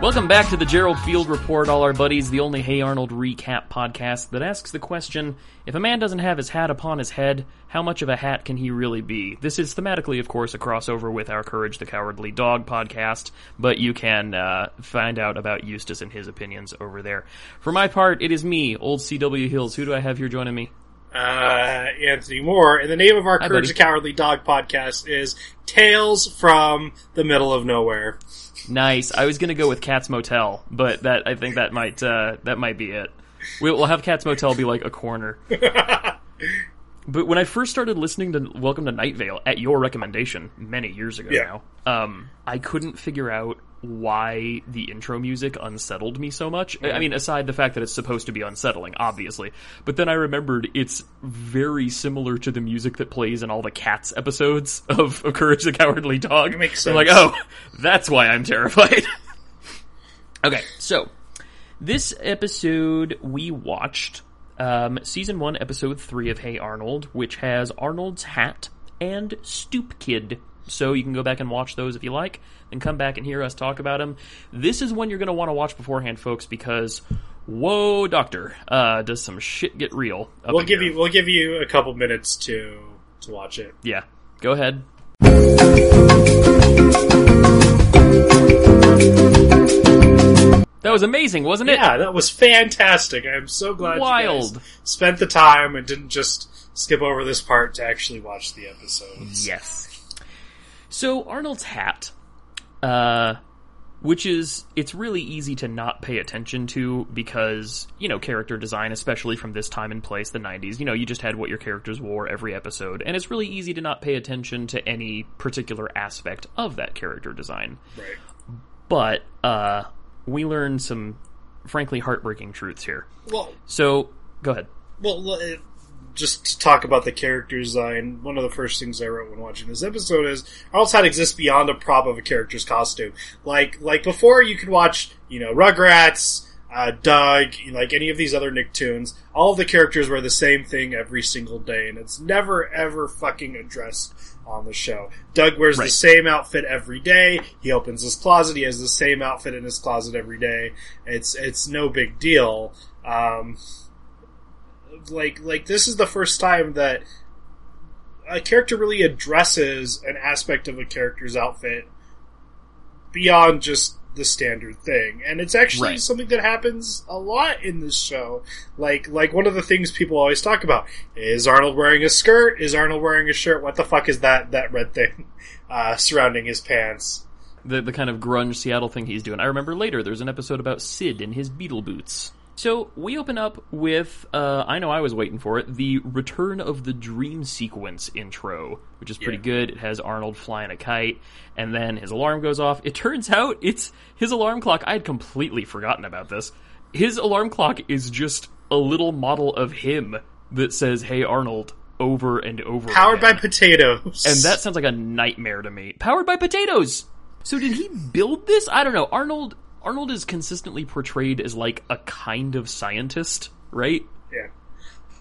Welcome back to the Gerald Field Report, all our buddies, the only Hey Arnold recap podcast that asks the question if a man doesn't have his hat upon his head, how much of a hat can he really be? This is thematically, of course, a crossover with our Courage the Cowardly Dog podcast, but you can uh, find out about Eustace and his opinions over there. For my part, it is me, old CW Hills. Who do I have here joining me? Uh, Anthony Moore. And the name of our Hi, Courage buddy. the Cowardly Dog podcast is Tales from the Middle of Nowhere. Nice. I was gonna go with Katz Motel, but that I think that might uh, that might be it. We'll, we'll have Katz Motel be like a corner. but when I first started listening to Welcome to Night Vale at your recommendation many years ago Yeah. now, um, I couldn't figure out why the intro music unsettled me so much. I I mean, aside the fact that it's supposed to be unsettling, obviously, but then I remembered it's very similar to the music that plays in all the Katz episodes of, of Courage the Cowardly Dog. It makes I'm like, oh, that's why I'm terrified. okay, so this episode we watched um, season one, episode three of Hey Arnold, which has Arnold's hat and Stoop Kid. So you can go back and watch those if you like, and come back and hear us talk about them. This is one you're going to want to watch beforehand, folks, because whoa, Doctor, uh, does some shit get real? We'll give here. you we'll give you a couple minutes to to watch it. yeah. Go ahead. That was amazing, wasn't it? Yeah, that was fantastic. I'm so glad you Wild. guys spent the time and didn't just skip over this part to actually watch the episodes. Yes. So Arnold's hat, uh, which is it's really easy to not pay attention to because you know character design, especially from this time and place, the '90s. You know, you just had what your characters wore every episode, and it's really easy to not pay attention to any particular aspect of that character design. Right. But uh, we learned some, frankly, heartbreaking truths here. Well, So go ahead. well, just to talk about the character design, one of the first things I wrote when watching this episode is Arnold's hat exists beyond a prop of a character's costume. Like like before, you could watch you know Rugrats, uh, Doug, like any of these other Nicktoons. All of the characters wear the same thing every single day, and it's never ever fucking addressed on the show. Doug wears the same outfit every day. He opens his closet. He has the same outfit in his closet every day. It's it's no big deal. Um, like like this is the first time that a character really addresses an aspect of a character's outfit beyond just the standard thing and it's actually Right. something that happens a lot in this show like like one of the things people always talk about is arnold wearing a skirt is arnold wearing a shirt what the fuck is that that red thing uh, surrounding his pants the the kind of grunge Seattle thing he's doing. I remember later there's an episode about Sid and his beetle boots. So we open up with uh, I know I was waiting for it the Return of the Dream Sequence intro, which is pretty Yeah. good. It has Arnold flying a kite, and then his alarm goes off. It turns out it's his alarm clock. I had completely forgotten about this. His alarm clock is just a little model of him that says "Hey Arnold" over and over. powered by potatoes And that sounds like a nightmare to me. Powered by potatoes. So did he build this? I don't know. Arnold Arnold is consistently portrayed as like a kind of scientist, right? yeah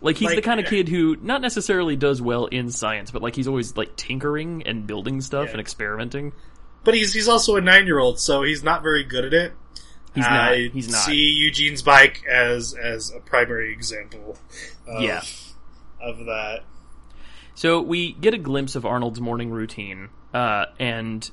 Like he's Like- the kind of kid who not necessarily does well in science, but like he's always like tinkering and building stuff Yeah. and experimenting. but he's he's also a nine year old so he's not very good at it He's not. I He's not. see Eugene's bike as as a primary example. Of, Yeah. of that. So we get a glimpse of Arnold's morning routine, uh, and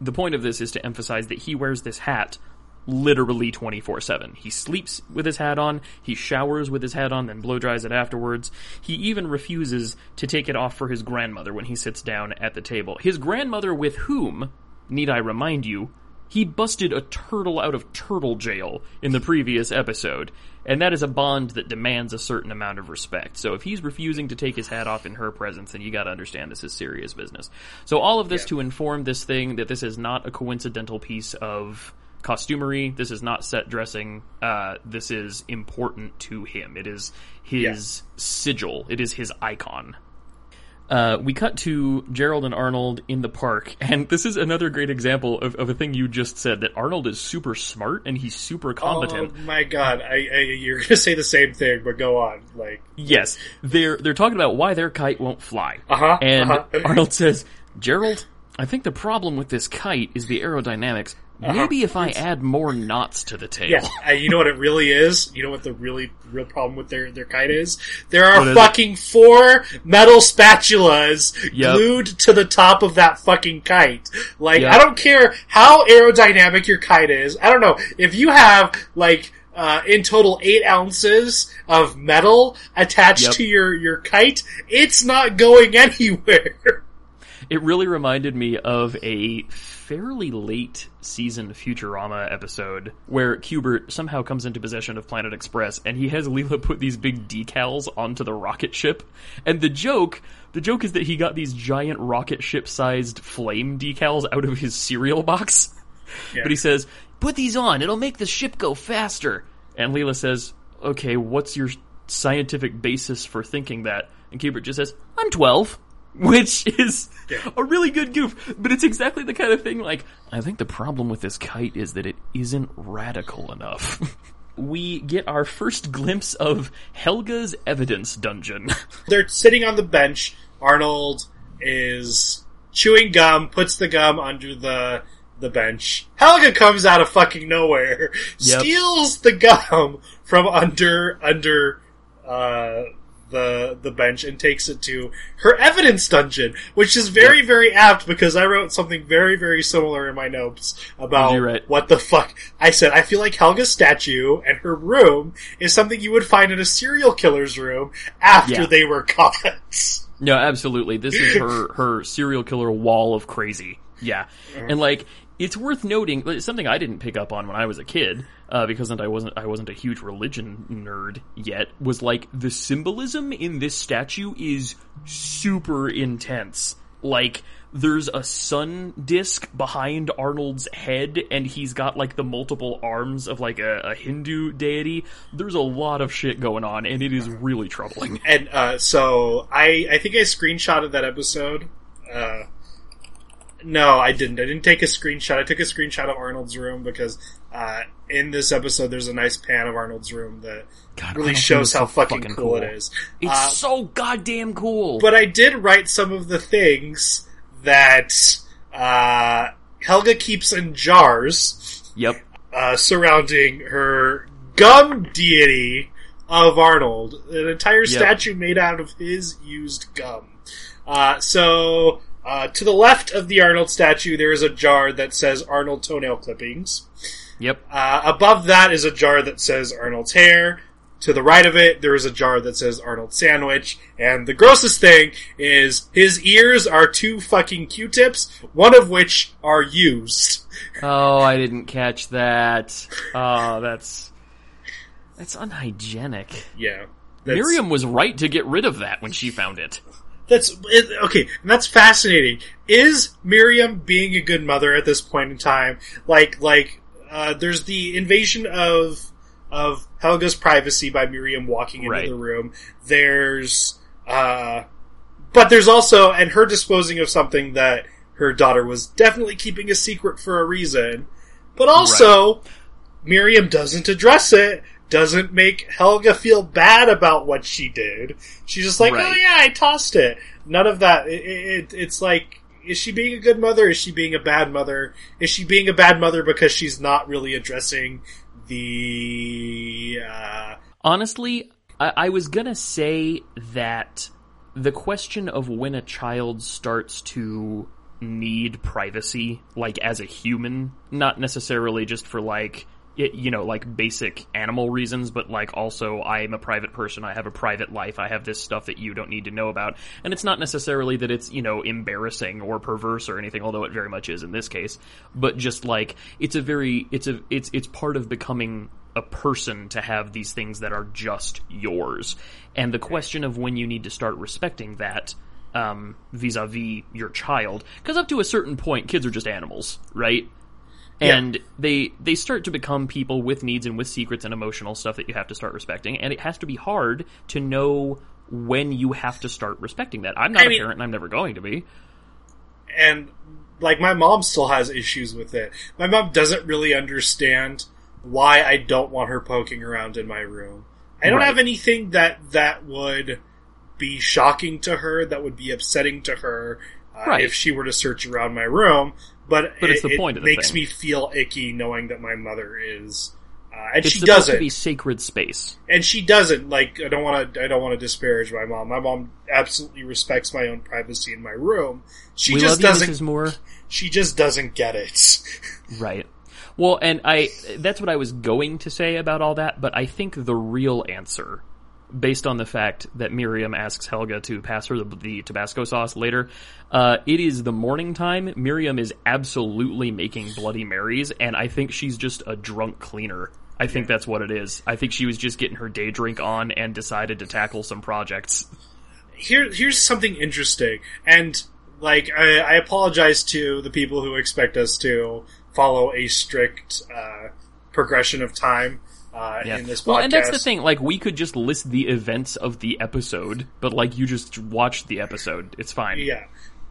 the point of this is to emphasize that he wears this hat literally 24 7. He sleeps with his hat on, he showers with his hat on, then blow dries it afterwards. He even refuses to take it off for his grandmother when he sits down at the table. His grandmother, with whom, need I remind you, he busted a turtle out of turtle jail in the previous episode, and that is a bond that demands a certain amount of respect. So if he's refusing to take his hat off in her presence, then you gotta understand this is serious business. So all of this Yeah. to inform this thing that this is not a coincidental piece of costumery. This is not set dressing. Uh, this is important to him. It is his sigil. It is his icon. uh, we cut to Gerald and Arnold in the park, and this is another great example of, of a thing you just said that Arnold is super smart and he's super competent. Oh my god, I, I, you're gonna say the same thing, but go on. Like, Yes, they're they're talking about why their kite won't fly, Uh-huh, and uh-huh. Arnold says, "Gerald, I think the problem with this kite is the aerodynamics. Maybe if I add more knots to the tail." Uh-huh. yeah, uh, you know what it really is. You know what the really real problem with their their kite is? There are is it? fucking four metal spatulas Yep. glued to the top of that fucking kite. Like, Yep. I don't care how aerodynamic your kite is. I don't know if you have like. Uh, in total, eight ounces of metal attached Yep. to your, your kite. It's not going anywhere. It really reminded me of a fairly late season Futurama episode where Cubert somehow comes into possession of Planet Express and he has Leela put these big decals onto the rocket ship. And the joke, the joke is that he got these giant rocket ship sized flame decals out of his cereal box. But he says, put these on, it'll make the ship go faster. And Leela says, okay, what's your scientific basis for thinking that? And Cubert just says, I'm 12. Which is a really good goof, but it's exactly the kind of thing like, I think the problem with this kite is that it isn't radical enough. we get our first glimpse of Helga's evidence dungeon. they're sitting on the bench. Arnold is chewing gum, puts the gum under the the bench. Helga comes out of fucking nowhere, Yep. steals the gum from under under uh, the the bench and takes it to her evidence dungeon, which is very very apt because I wrote something very very similar in my notes about what the fuck. I said I feel like Helga's statue and her room is something you would find in a serial killer's room after Yeah. they were caught. No, absolutely. This is her her serial killer wall of crazy. Yeah, uh-huh. and like it's worth noting something I didn't pick up on when I was a kid uh, because I wasn't I wasn't a huge religion nerd yet. Was like the symbolism in this statue is super intense. Like there's a sun disk behind Arnold's head, and he's got like the multiple arms of like a, a Hindu deity. There's a lot of shit going on, and it is really troubling. And uh, so I I think I screenshotted that episode. Uh, no, I didn't. I didn't take a screenshot. I took a screenshot of Arnold's room because uh, in this episode there's a nice pan of Arnold's room that God, really shows how so fucking, fucking cool, cool. it is. It's Uh, so goddamn cool. but I did write some of the things that uh, Helga keeps in jars yep. uh, surrounding her gum deity of Arnold, an entire statue made out of his used gum. Uh, so, uh, to the left of the Arnold statue, there is a jar that says Arnold toenail clippings. Yep. Uh, above that is a jar that says Arnold's hair. To the right of it, there is a jar that says Arnold sandwich. And the grossest thing is his ears are two fucking Q-tips, one of which are used. Oh, I didn't catch that. Oh, that's that's unhygienic. Yeah. That's- Miriam was right to get rid of that when she found it. That's it, okay, and that's fascinating. Is Miriam being a good mother at this point in time? Like, like, uh, there's the invasion of of Helga's privacy by Miriam walking into Right. the room. There's, uh, but there's also, and her disposing of something that her daughter was definitely keeping a secret for a reason. But also, Miriam doesn't address it, doesn't make Helga feel bad about what she did. She's just like, Right. oh yeah, I tossed it. None of that. It, it, it's like, is she being a good mother? Is she being a bad mother? Is she being a bad mother because she's not really addressing the, uh, Honestly, I, I was gonna say that the question of when a child starts to need privacy, like as a human, not necessarily just for like, it, you know, like basic animal reasons, but like also I am a private person, I have a private life, I have this stuff that you don't need to know about. And it's not necessarily that it's, you know, embarrassing or perverse or anything, although it very much is in this case, but just like, it's a very, it's a, it's, it's part of becoming a person to have these things that are just yours. And the question of when you need to start respecting that, um, vis-a-vis your child, because up to a certain point, kids are just animals, right? And they they start to become people with needs and with secrets and emotional stuff that you have to start respecting, and it has to be hard to know when you have to start respecting that. I'm not I a mean- parent and I'm never going to be. and like my mom still has issues with it. My mom doesn't really understand why I don't want her poking around in my room. I don't Right. have anything that that would be shocking to her, that would be upsetting to her uh, Right. if she were to search around my room. But, But it's it, the it point the makes thing. me feel icky knowing that my mother is, uh, and It's she doesn't to be sacred space. and she doesn't like i don't want to i don't want to disparage my mom my mom absolutely respects my own privacy in my room she we just doesn't Mrs. Moore. she just doesn't get it Right. Well, and I that's what I was going to say about all that, but I think the real answer based on the fact that Miriam asks Helga to pass her the, the Tabasco sauce later, uh, it is the morning time. Miriam is absolutely making Bloody Marys, and I think she's just a drunk cleaner. I think that's what it is. I think she was just getting her day drink on and decided to tackle some projects. here here's something interesting and like I, I apologize to the people who expect us to follow a strict uh, progression of time uh, in this podcast Well, and that's the thing. Like, we could just list the events of the episode, but like, you just watched the episode. It's fine. yeah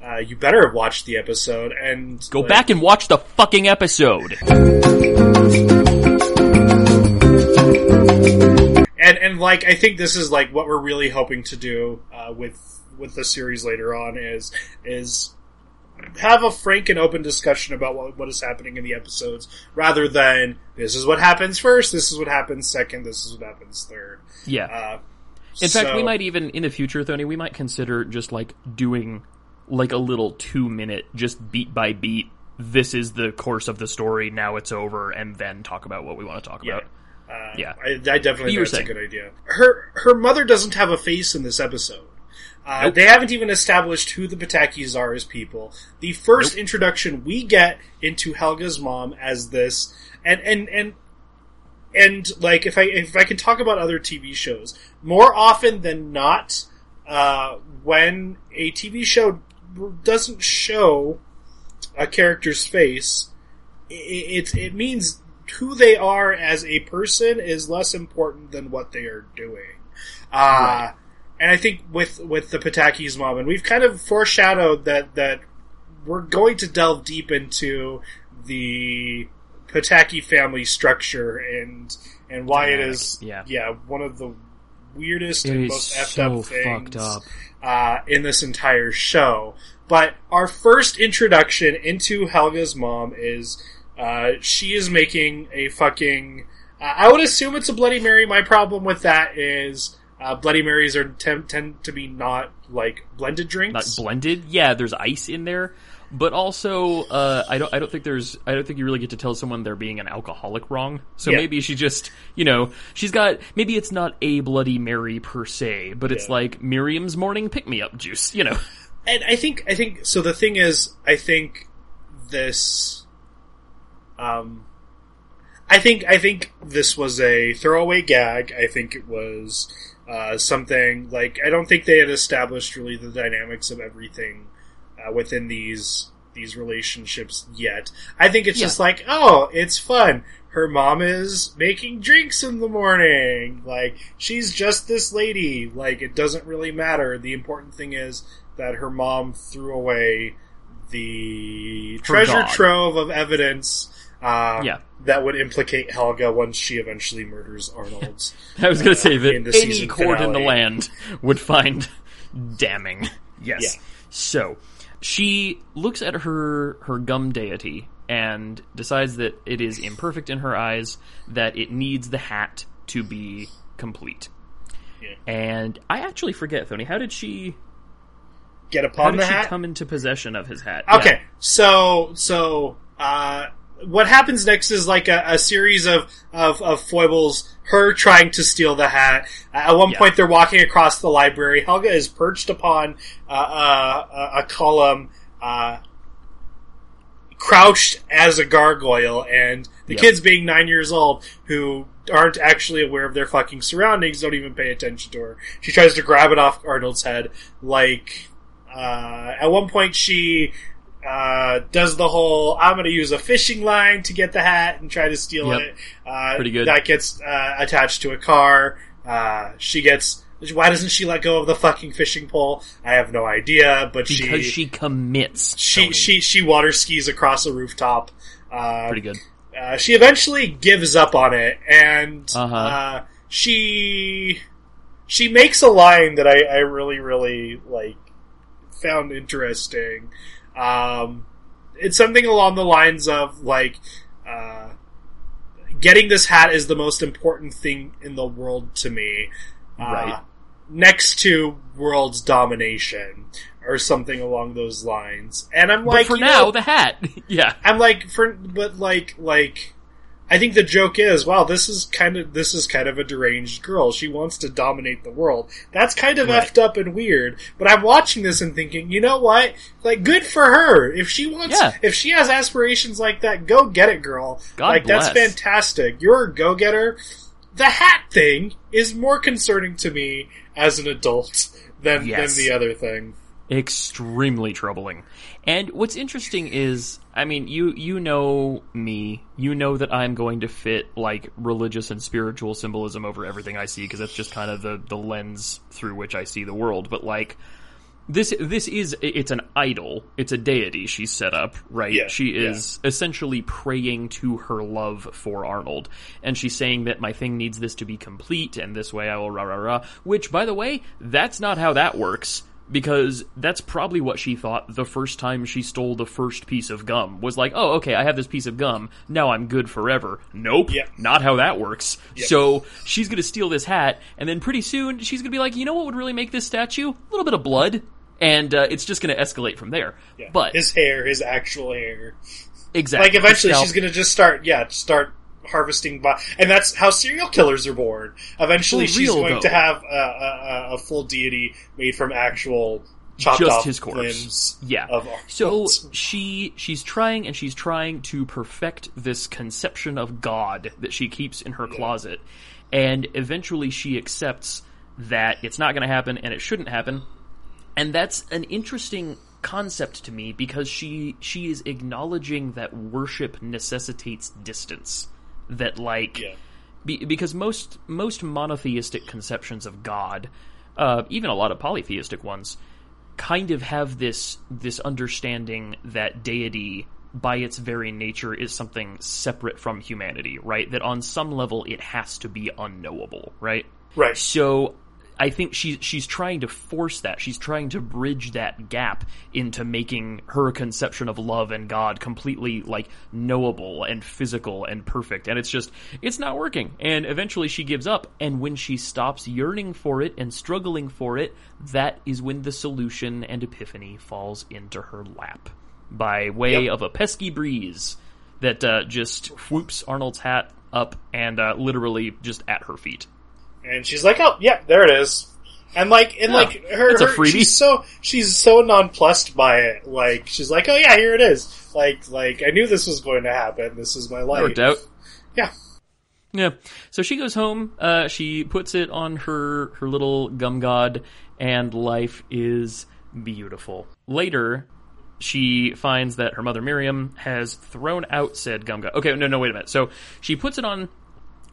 uh, you better have watched the episode and Go like, back and watch the fucking episode. and and like I think this is like what we're really hoping to do uh, with with the series later on is is have a frank and open discussion about what what is happening in the episodes rather than this is what happens first, this is what happens second, this is what happens third. Yeah. Uh, In fact, we might even in the future, Thony, we might consider just like doing like a little two minute, just beat by beat. This is the course of the story. Now it's over, and then talk about what we want to talk Yeah. about. Uh, Yeah. I, I definitely You think that's a good idea. Her her mother doesn't have a face in this episode. Uh, Nope. They haven't even established who the Patakis are as people. The first introduction we get into Helga's mom as this, and and and and like if I if I can talk about other TV shows, more often than not, uh, when a TV show doesn't show a character's face, i- i- it it means who they are as a person is less important than what they are doing. Uh, And I think with with the Pataki's mom, and we've kind of foreshadowed that that we're going to delve deep into the Pataki family structure and and why it is Yeah. yeah one of the weirdest It and most effed so up things fucked up. uh, in this entire show. But our first introduction into Helga's mom is uh, she is making a fucking. Uh, I would assume it's a Bloody Mary. My problem with that is uh, Bloody Marys are tend, tend to be not like blended drinks. Not blended. Yeah, there's ice in there, but also uh, I don't. I don't think there's. I don't think you really get to tell someone they're being an alcoholic wrong. So Yeah. maybe she just, you know, she's got. Maybe it's not a Bloody Mary per se, but it's Yeah. like Miriam's morning pick me up juice. You know. and I think I think so. The thing is, I think this, um, I think I think this was a throwaway gag. I think it was uh, something like I don't think they had established really the dynamics of everything uh, within these these relationships yet. I think it's Yeah. just like, oh, it's fun. Her mom is making drinks in the morning. Like she's just this lady. Like it doesn't really matter. The important thing is that her mom threw away the treasure dog. trove of evidence. Uh, Yeah. That would implicate Helga once she eventually murders Arnold. I was going to say that the any season court in the land would find damning. Yes. Yeah. So she looks at her her gum deity and decides that it is imperfect in her eyes, that it needs the hat to be complete. Yeah. And I actually forget, Thony, how did she Get how did the she hat. come into possession of his hat? Okay, so so uh, what happens next is like a, a series of, of of foibles. Her trying to steal the hat. At one Yeah. point, they're walking across the library. Helga is perched upon uh, uh, a, a column, uh, crouched as a gargoyle, and the Yep. kids, being nine years old, who aren't actually aware of their fucking surroundings, don't even pay attention to her. She tries to grab it off Arnold's head, like uh, at one point she uh, does the whole I'm going to use a fishing line to get the hat and try to steal Yep. it. Uh, Pretty good. That gets uh, attached to a car. Uh, she gets. Why doesn't she let go of the fucking fishing pole? I have no idea, but Because she she commits. she Thony. she she water skis across a rooftop. Uh, pretty good. uh, she eventually gives up on it, and Uh-huh. uh, she she makes a line that I, I really really like found interesting. Um, it's something along the lines of like, uh, getting this hat is the most important thing in the world to me. Uh, Right. Next to world's domination, or something along those lines. And I'm But like, for now, know, the hat. yeah. I'm like, for but like like. I think the joke is, wow, this is kind of this is kind of a deranged girl. She wants to dominate the world. That's kind of Right. effed up and weird. But I'm watching this and thinking, you know what? Like, good for her. If she wants, Yeah. if she has aspirations like that, go get it, girl. God like that's fantastic. You're a go getter. The hat thing is more concerning to me as an adult than Yes. than the other thing. Extremely troubling. And what's interesting is, I mean, you you know me, you know that I'm going to fit like religious and spiritual symbolism over everything I see because that's just kind of the the lens through which I see the world. But like this this is it's an idol, it's a deity she's set up, right? Yeah, she yeah. is essentially praying to her love for Arnold, and she's saying that my thing needs this to be complete, and this way I will rah rah rah. Which, by the way, that's not how that works. Because that's probably what she thought the first time she stole the first piece of gum. Was like, oh, okay, I have this piece of gum. Now I'm good forever. Nope. Yep. Not how that works. So she's gonna steal this hat, and then pretty soon she's gonna be like, you know what would really make this statue? A little bit of blood. And uh, it's just gonna escalate from there. Yeah. But his hair, his actual hair. exactly, Like eventually Scalp- she's gonna just start, yeah, start harvesting, bo- and that's how serial killers are born. Eventually, For she's real, going though. to have a, a, a- full deity made from actual chopped just off his corpse. limbs. Yeah. So she she's trying and she's trying to perfect this conception of God that she keeps in her closet, and eventually she accepts that it's not going to happen and it shouldn't happen, and that's an interesting concept to me because she she is acknowledging that worship necessitates distance that like Yeah. be, because most most monotheistic conceptions of God, uh, even a lot of polytheistic ones, kind of have this this understanding that deity by its very nature is something separate from humanity, right? That on some level it has to be unknowable, right? right. So I think she she's trying to force that. She's trying to bridge that gap into making her conception of love and God completely like knowable and physical and perfect. And it's just it's not working. And eventually she gives up and when she stops yearning for it and struggling for it, that is when the solution and epiphany falls into her lap by way Yep. of a pesky breeze that uh, just whoops Arnold's hat up and uh, literally just at her feet. And she's like, "Oh, yeah, there it is." And like, and Yeah, like her, her- she's so she's so nonplussed by it. Like, she's like, "Oh yeah, here it is." Like, like I knew this was going to happen. This is my life. worked out. Yeah. Yeah. So she goes home. Uh, she puts it on her her little gum god, and life is beautiful. Later, she finds that her mother Miriam has thrown out said gum god. Okay, no, no, wait a minute. So she puts it on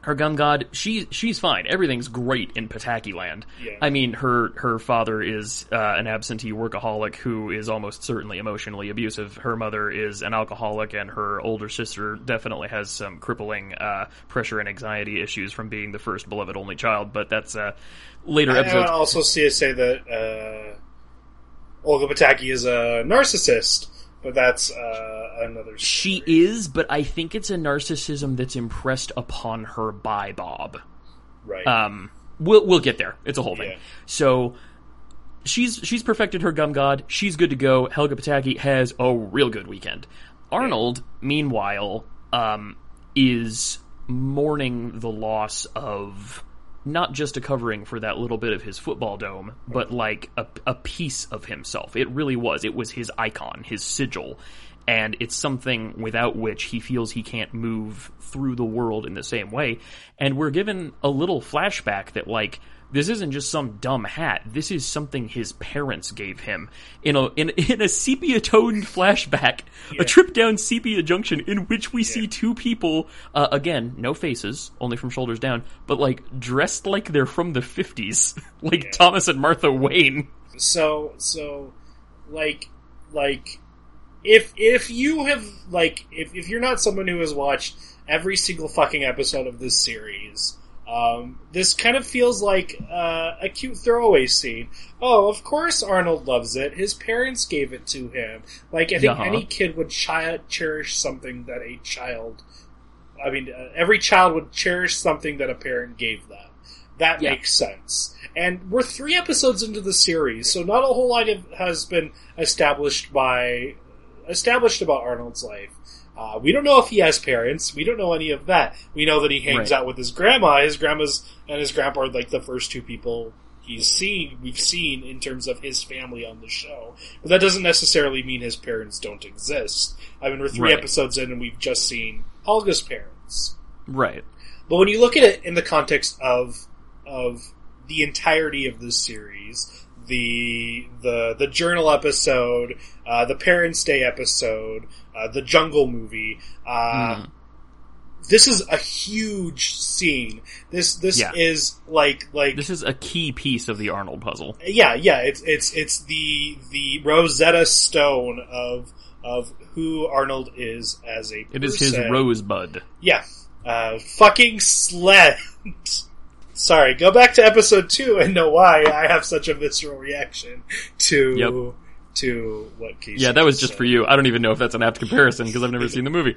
her gum god. She she's fine. Everything's great in Pataki land. Yeah. I mean, her her father is uh, an absentee workaholic who is almost certainly emotionally abusive. Her mother is an alcoholic, and her older sister definitely has some crippling uh, pressure and anxiety issues from being the first beloved only child. But that's uh, later And I episodes. also see say that uh, Olga Pataki is a narcissist, but that's uh, another. She is, but I think it's a narcissism that's impressed upon her by Bob. right. Um, we'll we'll get there. It's a whole thing. Yeah. So she's she's perfected her gum god. She's good to go. Helga Pataki has a real good weekend. Arnold, meanwhile, um, is mourning the loss of not just a covering for that little bit of his football dome, but like a, a piece of himself. It really was. It was his icon, his sigil. And it's something without which he feels he can't move through the world in the same way. And we're given a little flashback that like this isn't just some dumb hat. This is something his parents gave him in a in, in a sepia toned flashback, Yeah. a trip down Sepia Junction, in which we see two people uh, again, no faces, only from shoulders down, but like dressed like they're from the fifties, like Yeah. Thomas and Martha Wayne. so so like like if if you have like if, if you're not someone who has watched every single fucking episode of this series um, this kind of feels like uh, a cute throwaway scene. Oh, of course Arnold loves it. His parents gave it to him. Like I think Uh-huh. any kid would chi- cherish something that a child. I mean, uh, every child would cherish something that a parent gave them. That Yeah. makes sense. And we're three episodes into the series, so not a whole lot of, has been established by established about Arnold's life. Uh, we don't know if he has parents. We don't know any of that. We know that he hangs Right. out with his grandma. His grandma's and his grandpa are like the first two people he's seen. We've seen in terms of his family on the show, but that doesn't necessarily mean his parents don't exist. I mean, we're three Right. episodes in, and we've just seen Helga's parents. Right. But when you look at it in the context of of the entirety of this series, the the the journal episode, uh, the Parents' Day episode, uh, the Jungle movie, uh, Mhm. this is a huge scene. This this Yeah. is like like This is a key piece of the Arnold puzzle. yeah yeah it's it's it's the the Rosetta Stone of of who Arnold is as a It is his rosebud. Yeah. Uh, fucking sled. Sorry, go back to episode two and know why I have such a visceral reaction to Yep. To what Casey Yeah, that was just said. for you. I don't even know if that's an apt comparison because I've never seen the movie.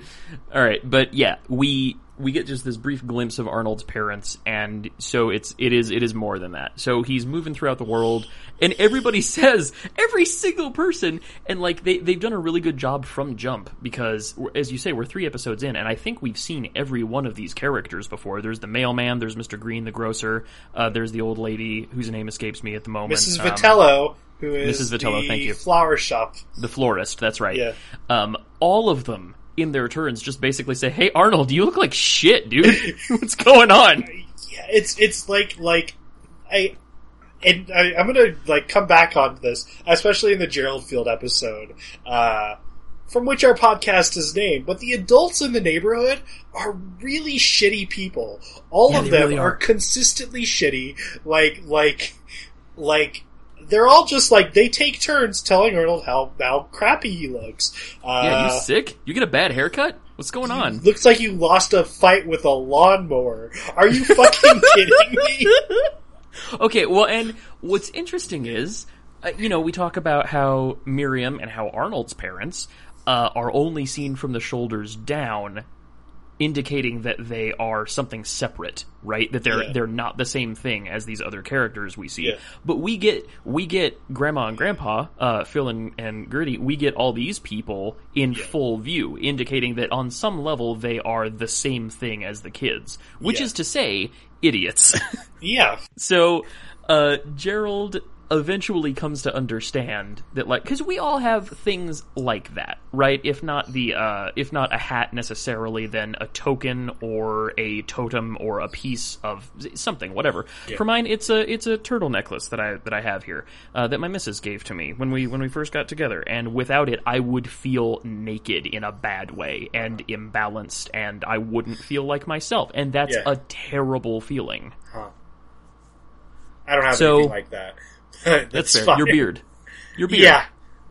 All right, but yeah, we we get just this brief glimpse of Arnold's parents, and so it's it is it is more than that. So he's moving throughout the world, and everybody says every single person, and like they they've done a really good job from jump because as you say, we're three episodes in, and I think we've seen every one of these characters before. There's the mailman, there's Mister Green, the grocer, uh, there's the old lady whose name escapes me at the moment, Mrs. um, Vitello, who is Mrs. Vitello, thank you. flower shop. the florist. That's right. Yeah. Um, all of them in their turns just basically say, "Hey, Arnold, you look like shit, dude. What's going on?" Yeah, it's it's like like I. And I, I'm gonna like come back on this, especially in the Gerald Field episode, uh, from which our podcast is named. But the adults in the neighborhood are really shitty people. All Yeah, of them really are. are. consistently shitty. Like like like they're all just like they take turns telling Arnold how how crappy he looks. Uh, Yeah, you sick? You get a bad haircut? What's going on? Looks like you lost a fight with a lawnmower. Are you fucking kidding me? Okay, well, and what's interesting is, uh, you know, we talk about how Miriam and how Arnold's parents uh, are only seen from the shoulders down, indicating that they are something separate, right? That they're Yeah. they're not the same thing as these other characters we see. Yeah. But we get we get Grandma and Grandpa, uh, Phil and, and Gertie. We get all these people in full view, indicating that on some level they are the same thing as the kids, which Yeah. is to say, idiots. Yeah, So, uh, Gerald eventually comes to understand that, like, because we all have things like that, right? If not the, uh, if not a hat necessarily, then a token or a totem or a piece of something, whatever. For mine, it's a it's a turtle necklace that I that I have here uh, that my missus gave to me when we when we first got together, and without it, I would feel naked in a bad way and imbalanced, and I wouldn't feel like myself, and that's Yeah. a terrible feeling. I don't have So- anything like that. That's, That's fair. fine. Your beard. Your beard. Yeah,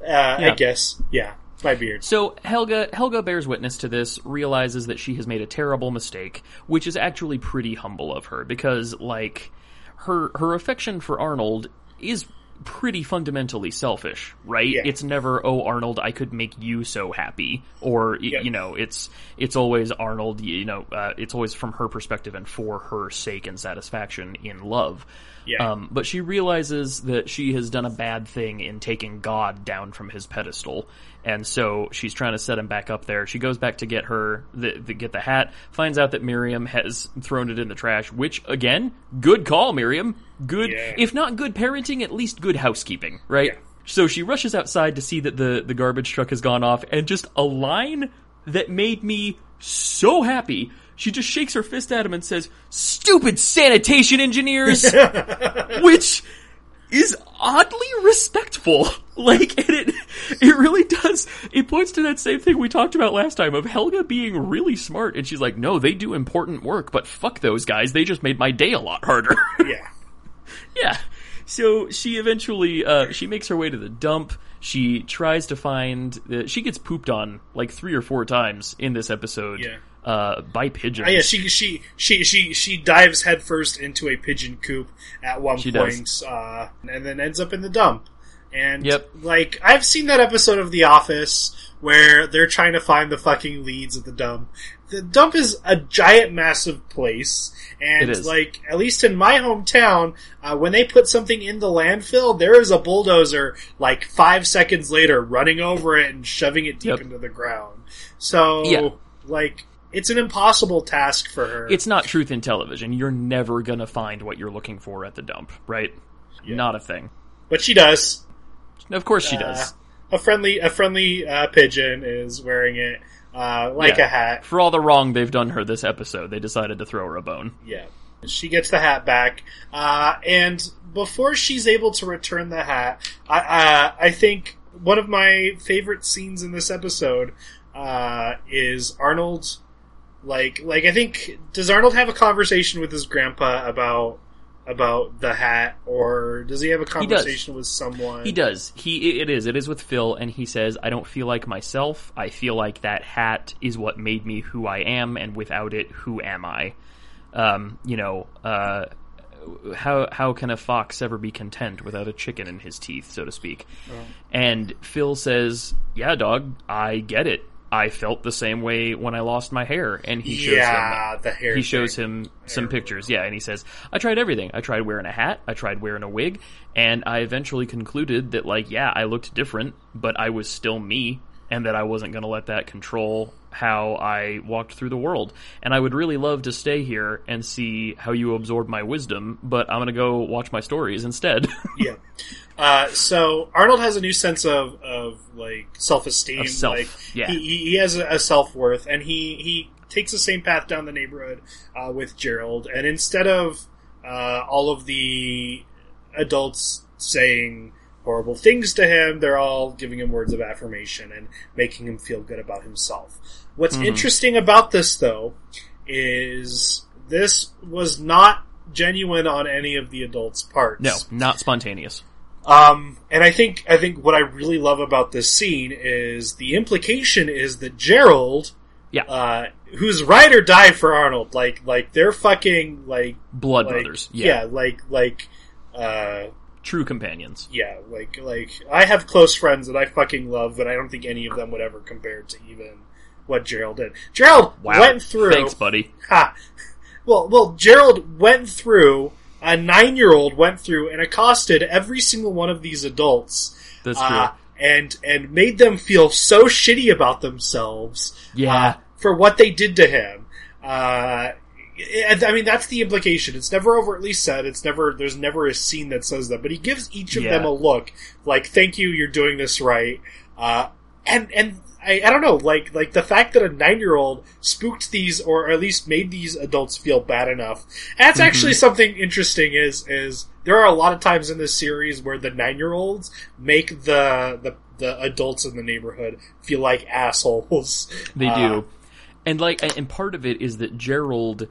uh, I guess. Yeah, my beard. So Helga Helga bears witness to this, realizes that she has made a terrible mistake, which is actually pretty humble of her because like her her affection for Arnold is pretty fundamentally selfish, right? Yeah. It's never, "Oh Arnold, I could make you so happy," or Yeah. you know, it's it's always Arnold, you know, uh, it's always from her perspective and for her sake and satisfaction in love. Yeah. Um, but she realizes that she has done a bad thing in taking God down from his pedestal, and so she's trying to set him back up there. She goes back to get her, the, the, get the hat, finds out that Miriam has thrown it in the trash. Which again, good call, Miriam. Good, Yeah. if not good parenting, at least good housekeeping, right? Yeah. So she rushes outside to see that the the garbage truck has gone off, and just a line that made me so happy. She just shakes her fist at him and says, "Stupid sanitation engineers," which is oddly respectful. Like, and it it really does. It points to that same thing we talked about last time of Helga being really smart, and she's like, "No, they do important work, but fuck those guys. They just made my day a lot harder." Yeah. Yeah. So she eventually uh, she makes her way to the dump. She tries to find. Uh, she gets pooped on like three or four times in this episode. Yeah. Uh, by pigeons. Oh, yeah, she she she she she dives headfirst into a pigeon coop at one She point, uh, and then ends up in the dump. And Yep. like I've seen that episode of The Office where they're trying to find the fucking leads at the dump. The dump is a giant, massive place, and like at least in my hometown, uh, when they put something in the landfill, there is a bulldozer like five seconds later running over it and shoving it deep Yep. into the ground. So Yeah. like it's an impossible task for her. It's not truth in television. You're never gonna find what you're looking for at the dump, right? Not a thing. but she does. Of course she Uh, does. A friendly, a friendly uh, pigeon is wearing it uh, like Yeah. a hat. For all the wrong they've done her this episode, they decided to throw her a bone. Yeah, she gets the hat back, uh, and before she's able to return the hat, I, uh, I think one of my favorite scenes in this episode uh, is Arnold. Like, like I think does Arnold have a conversation with his grandpa about about the hat, or does he have a conversation with someone? He does. He it is. It is with Phil, and he says, "I don't feel like myself. I feel like that hat is what made me who I am, and without it, who am I?" Um, you know, uh, how how can a fox ever be content without a chicken in his teeth, so to speak? And Phil says, "Yeah, dog, I get it. I felt the same way when I lost my hair." And he shows him the hair. he shows thing. him some pictures, yeah, and he says, I tried everything. I tried wearing a hat, I tried wearing a wig, and I eventually concluded that, like, yeah, I looked different, but I was still me, and that I wasn't going to let that control how I walked through the world. And I would really love to stay here and see how you absorb my wisdom, but I'm going to go watch my stories instead. Yeah. Uh, so Arnold has a new sense of, of like self esteem. Of self, Like yeah. he, he, he has a, a self worth, and he he takes the same path down the neighborhood uh, with Gerald. And instead of uh, all of the adults saying horrible things to him, they're all giving him words of affirmation and making him feel good about himself. What's Mm-hmm. interesting about this, though, is this was not genuine on any of the adults' parts. no, not spontaneous. Um, and I think I think what I really love about this scene is the implication is that Gerald, Yeah. uh, who's ride or die for Arnold, like like they're fucking like Blood like brothers. yeah. Yeah. like like uh True companions. yeah like like I have close friends that I fucking love, but I don't think any of them would ever compare to even what Gerald did. Gerald Wow. went through. Thanks, buddy. Ha. Well, well, Gerald went through. A nine-year-old went through and accosted every single one of these adults, That's true. uh, and and made them feel so shitty about themselves. Yeah. uh, for what they did to him. Uh, I mean, that's the implication. It's never overtly said. It's never. There's never a scene that says that. But he gives each of Yeah. them a look, like "Thank you, you're doing this right." Uh, and and I, I don't know, like like the fact that a nine year old spooked these, or at least made these adults feel bad enough. That's actually something interesting. Is is there are a lot of times in this series where the nine year olds make the the the adults in the neighborhood feel like assholes. They Uh, do. And like and part of it is that Gerald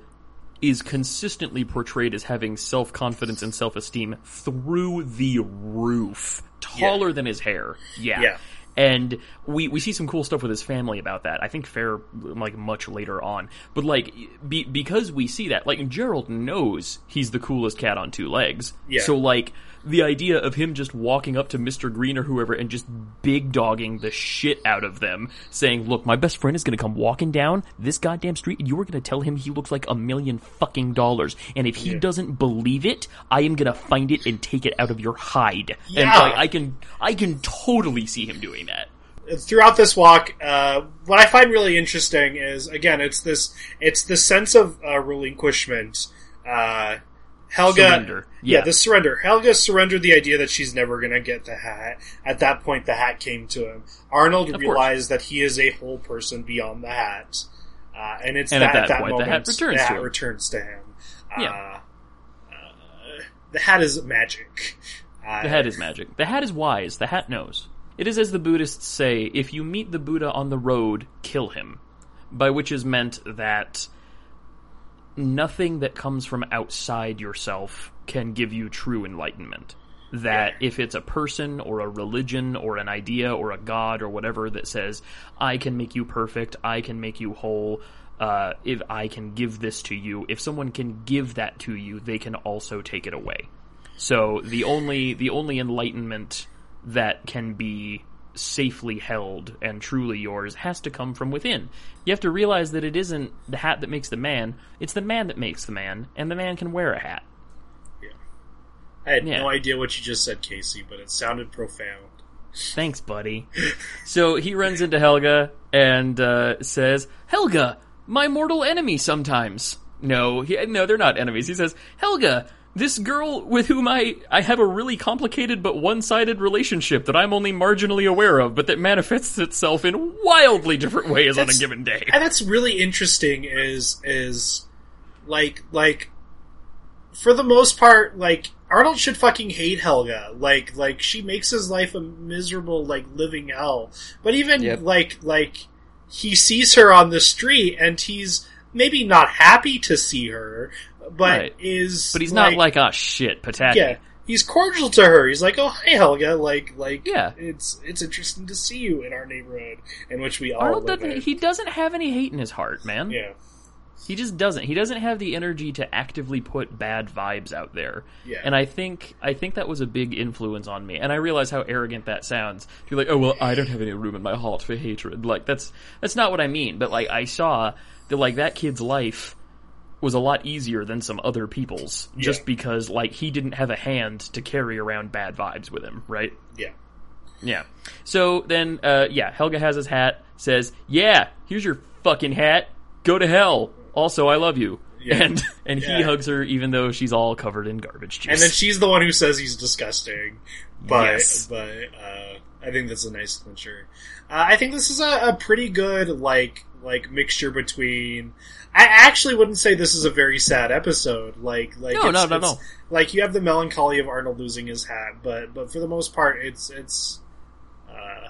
is consistently portrayed as having self-confidence and self-esteem through the roof. Taller than his hair. Yeah. Yeah. And we, we see some cool stuff with his family about that. I think fair like much later on. But like be, because we see that, like Gerald knows he's the coolest cat on two legs. Yeah. So like the idea of him just walking up to Mr. Green or whoever and just big dogging the shit out of them, saying, "Look, my best friend is going to come walking down this goddamn street, and you are going to tell him he looks like a million fucking dollars, and if he doesn't believe it, I am going to find it and take it out of your hide." And Yeah. like, I can, I can totally see him doing that. throughout this walk, uh, what I find really interesting is again, it's this it's the sense of uh, relinquishment. Uh, Helga, Surrender. yeah. Yeah. the surrender. Helga surrendered the idea that she's never going to get the hat. At that point, the hat came to him. Arnold course. realized that he is a whole person beyond the hat. Uh, uh, and it's And that, at that point, the moment hat returns the to hat him. returns to him. Uh, Yeah. uh, the hat is magic. Uh, The hat is magic. The hat is wise. The hat knows. It is as the Buddhists say, if you meet the Buddha on the road, kill him. By which is meant that nothing that comes from outside yourself can give you true enlightenment. That if it's a person or a religion or an idea or a god or whatever that says, I can make you perfect, I can make you whole, uh, if I can give this to you, if someone can give that to you, they can also take it away. So the only the only enlightenment that can be safely held and truly yours has to come from within. You have to realize that it isn't the hat that makes the man, it's the man that makes the man, and the man can wear a hat. Yeah. I had Yeah. no idea what you just said, Casey, but it sounded profound. Thanks, buddy. so he runs into Helga and uh, says, "Helga, my mortal enemy sometimes." No, he, no, they're not enemies. He says, "Helga, this girl with whom I I have a really complicated but one-sided relationship that I'm only marginally aware of, but that manifests itself in wildly different ways on a given day." and that's really interesting is is like like for the most part like Arnold should fucking hate Helga like like she makes his life a miserable like living hell but even Yep. like like he sees her on the street and he's maybe not happy to see her but Right. is But he's not like, "Ah, shit, Pataki." yeah he's cordial to her he's like oh hi Helga like like Yeah. it's it's interesting to see you in our neighborhood in which we all Arnold doesn't. He doesn't have any hate in his heart, man. yeah He just doesn't. He doesn't have the energy to actively put bad vibes out there. Yeah. And I think I think that was a big influence on me. And I realize how arrogant that sounds. To be like, oh well, I don't have any room in my heart for hatred. Like that's that's not what I mean. But like I saw that like that kid's life was a lot easier than some other people's just because like he didn't have a hand to carry around bad vibes with him, right? yeah Yeah. So then, uh, yeah, Helga has his hat, says, yeah, here's your fucking hat. Go to hell. Also, I love you. Yeah. And and he hugs her even though she's all covered in garbage juice. And then she's the one who says he's disgusting. But Yes. but uh, I think that's a nice clincher. Uh, I think this is a, a pretty good like like mixture between. I actually wouldn't say this is a very sad episode. Like like No, it's, no, no, it's- no. Like you have the melancholy of Arnold losing his hat, but but for the most part, it's it's. Uh,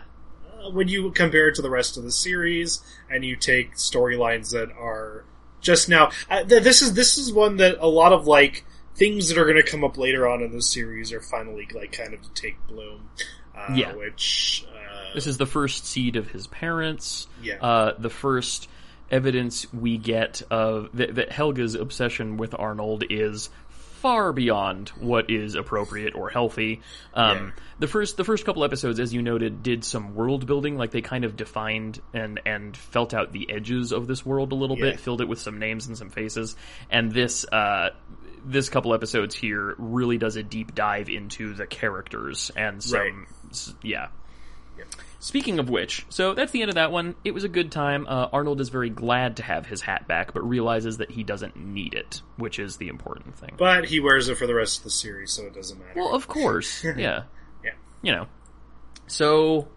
when you compare it to the rest of the series, and you take storylines that are just now, uh, th- this is this is one that a lot of like things that are going to come up later on in the series are finally like kind of to take bloom. Uh, Yeah. which uh, this is the first seed of his parents. Yeah. Uh, the first evidence we get of that, that Helga's obsession with Arnold is far beyond what is appropriate or healthy. Um, Yeah. The first the first couple episodes, as you noted, did some world building. Like they kind of defined and and felt out the edges of this world a little Yeah. bit, filled it with some names and some faces. And this uh, this couple episodes here really does a deep dive into the characters and some Right. s- yeah. Speaking of which, so that's the end of that one. It was a good time. Uh, Arnold is very glad to have his hat back, but realizes that he doesn't need it, which is the important thing. but he wears it for the rest of the series, so it doesn't matter. Well, of course, yeah, yeah. you know. So,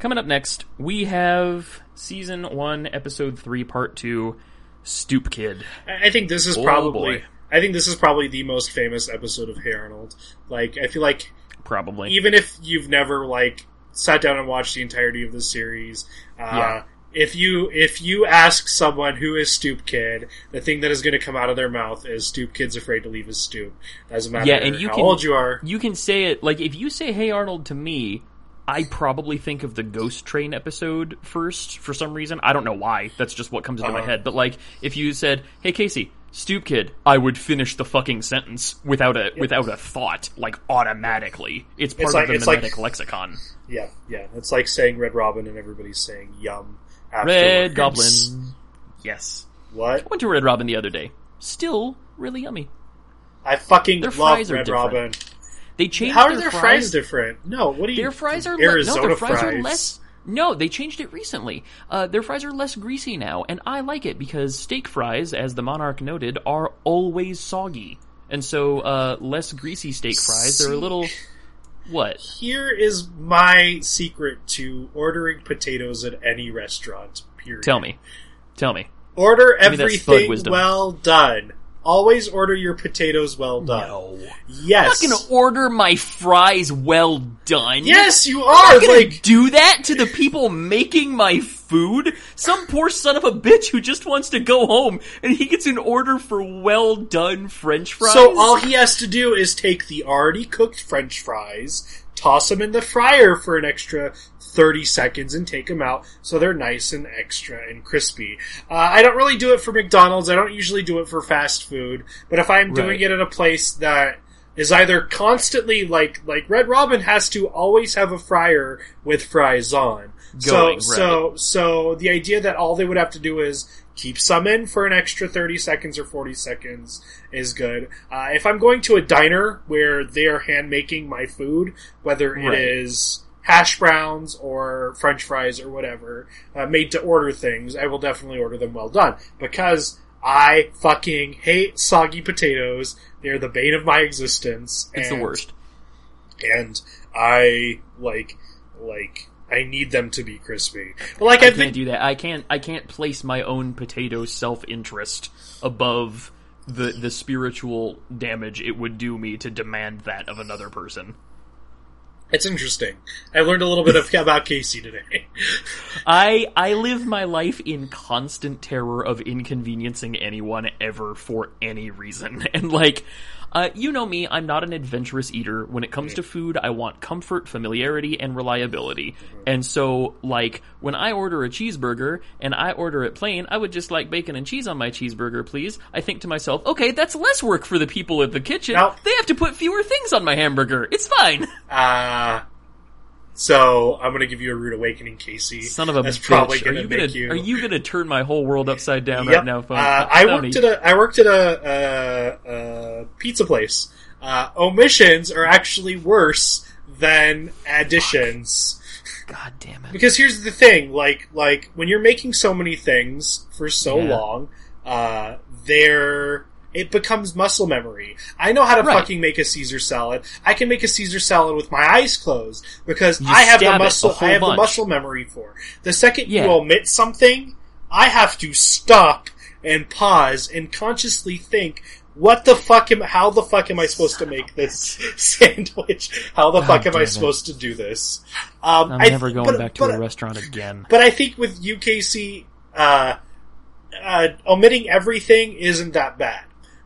coming up next, we have season one, episode three, part two, Stoop Kid. I think this is Oh, probably. boy. I think this is probably the most famous episode of Hey Arnold. Like, I feel like Probably. even if you've never like sat down and watched the entirety of the series, uh, Yeah. if you if you ask someone who is Stoop Kid, the thing that is going to come out of their mouth is Stoop Kid's afraid to leave his stoop. Doesn't matter Yeah, and you how can- old you are. you can say it like if you say "Hey Arnold" to me, I probably think of the Ghost Train episode first for some reason. I don't know why. That's just what comes into my Uh-huh. head. But like, if you said, "Hey Casey, Stoop Kid," I would finish the fucking sentence without a without a thought, like automatically. It's part It's of the it's like- mimetic lexicon. Yeah, yeah. It's like saying Red Robin and everybody's saying Yum. Red. Goblin. Yes, What? I went to Red Robin the other day. Still really yummy. I fucking Their love fries are Red different. Robin. They changed How are their, their fries different? No, what do you? Their fries are le- Arizona no, their fries, fries. are less. No, they changed it recently. Uh, their fries are less greasy now, and I like it because steak fries, as the monarch noted, are always soggy, and so uh, less greasy steak fries. They're a little what? Here is my secret to ordering potatoes at any restaurant. Period. Tell me, tell me. Order me that thug everything well done. Always order your potatoes well done. No. Yes. I'm not gonna order my fries well done. yes, you I'm are. not gonna Like, do that to the people making my food. Some poor son of a bitch who just wants to go home and he gets an order for well done French fries. so all he has to do is take the already cooked French fries, toss them in the fryer for an extra 30 seconds and take them out so they're nice and extra and crispy. Uh, I don't really do it for McDonald's. I don't usually do it for fast food. But if I'm doing Right. it at a place that is either constantly like like Red Robin has to always have a fryer with fries on. Going, so so so the idea that all they would have to do is keep some in for an extra 30 seconds or 40 seconds is good. Uh, if I'm going to a diner where they are hand making my food, whether it Right. is hash browns or french fries or whatever, uh, made to order things, I will definitely order them well done. Because I fucking hate soggy potatoes. They're the bane of my existence. it's the worst. And I, like, like, I need them to be crispy. But like I I've can't been do that. I can't. I can't place my own potato self interest above the the spiritual damage it would do me to demand that of another person. It's interesting. I learned a little bit of, about Casey today. I I live my life in constant terror of inconveniencing anyone ever for any reason. And like uh, you know me, I'm not an adventurous eater. When it comes to food, I want comfort, familiarity, and reliability. And so, like, when I order a cheeseburger and I order it plain, I would just like bacon and cheese on my cheeseburger, please. I think to myself, okay, that's less work for the people at the kitchen. Now- they have to put fewer things on my hamburger. It's fine. Uh, so I'm gonna give you a rude awakening, Casey. Son of a That's bitch. probably are gonna you gonna you. are you gonna turn my whole world upside down Yep. right now, phone? Uh, I worked at a I worked at a, a, a pizza place. Uh, omissions are actually worse than additions. God damn it. Because here's the thing, like like when you're making so many things for so Yeah. long, uh, there it becomes muscle memory. I know how to Right. fucking make a Caesar salad. I can make a Caesar salad with my eyes closed because You I have the it muscle. I have the muscle memory for. The second Yeah. you omit something, I have to stop and pause and consciously think. What the fuck am? How the fuck am I supposed to make this sandwich? How the God fuck am I it. supposed to do this? Um, I'm I never going but- back to but- a restaurant again. but I think with UKC, uh, uh, omitting everything isn't that bad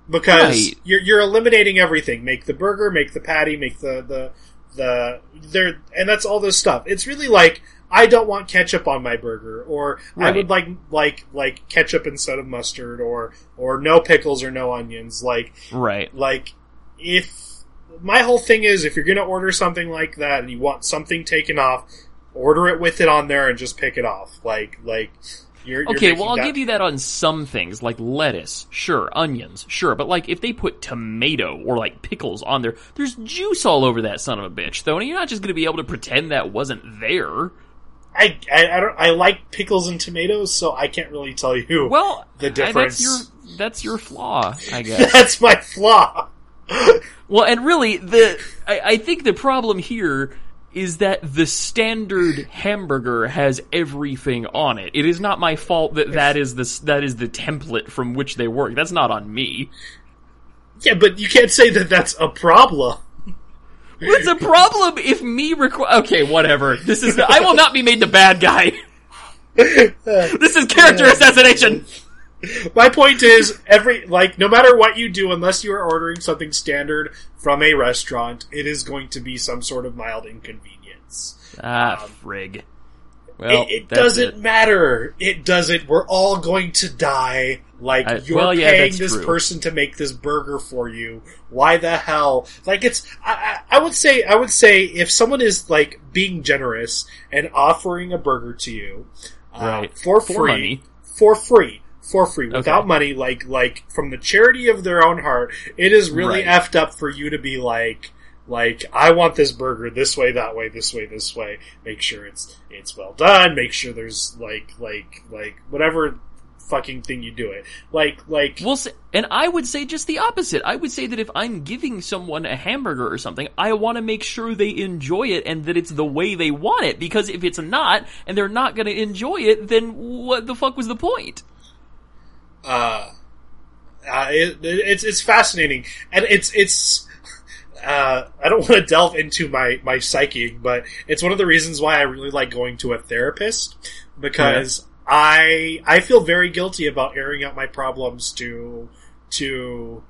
because Right. you're you're eliminating everything. Make the burger, make the patty, make the the the there, and that's all this stuff. It's really like I don't want ketchup on my burger, or I would like like like ketchup instead of mustard, or or no pickles or no onions. Like Right. like if my whole thing is if you're going to order something like that and you want something taken off order it with it on there and just pick it off like like you're, you're Okay, well, I'll that- give you that on some things, like lettuce, sure, onions, sure, but like if they put tomato or like pickles on there, there's juice all over that son of a bitch, though, and you're not just going to be able to pretend that wasn't there. I, I I don't I like pickles and tomatoes so I can't really tell you Well, The I- difference. that's your that's your flaw, I guess. that's my flaw Well, and really, the I, I think the problem here is that the standard hamburger has everything on it. It is not my fault that that is the that is the template from which they work. That's not on me. yeah but you can't say that that's a problem It's a problem if me require. Okay, whatever. This is I will not be made the bad guy. this is character assassination. My point is, every like, no matter what you do, unless you are ordering something standard from a restaurant, it is going to be some sort of mild inconvenience. Ah, frig. Well, it it doesn't it. matter. It doesn't. We're all going to die. Like I- you're well, yeah, paying that's this true. person to make this burger for you. Why the hell? Like it's. I, I I would say. I would say if someone is like being generous and offering a burger to you, uh, Right. for For free, money. for free, for free, without Okay. money, like like from the charity of their own heart, it is really Right. effed up for you to be like. Like I want this burger this way, that way, this way, this way. Make sure it's it's well done. Make sure there's like like like whatever fucking thing you do it. Like like Well, and I would say just the opposite. I would say that if I'm giving someone a hamburger or something, I want to make sure they enjoy it and that it's the way they want it. Because if it's not, and they're not going to enjoy it, then what the fuck was the point? Uh, uh, it, it's it's fascinating, and it's it's. Uh, I don't want to delve into my my psyche, but it's one of the reasons why I really like going to a therapist because I I feel very guilty about airing out my problems to to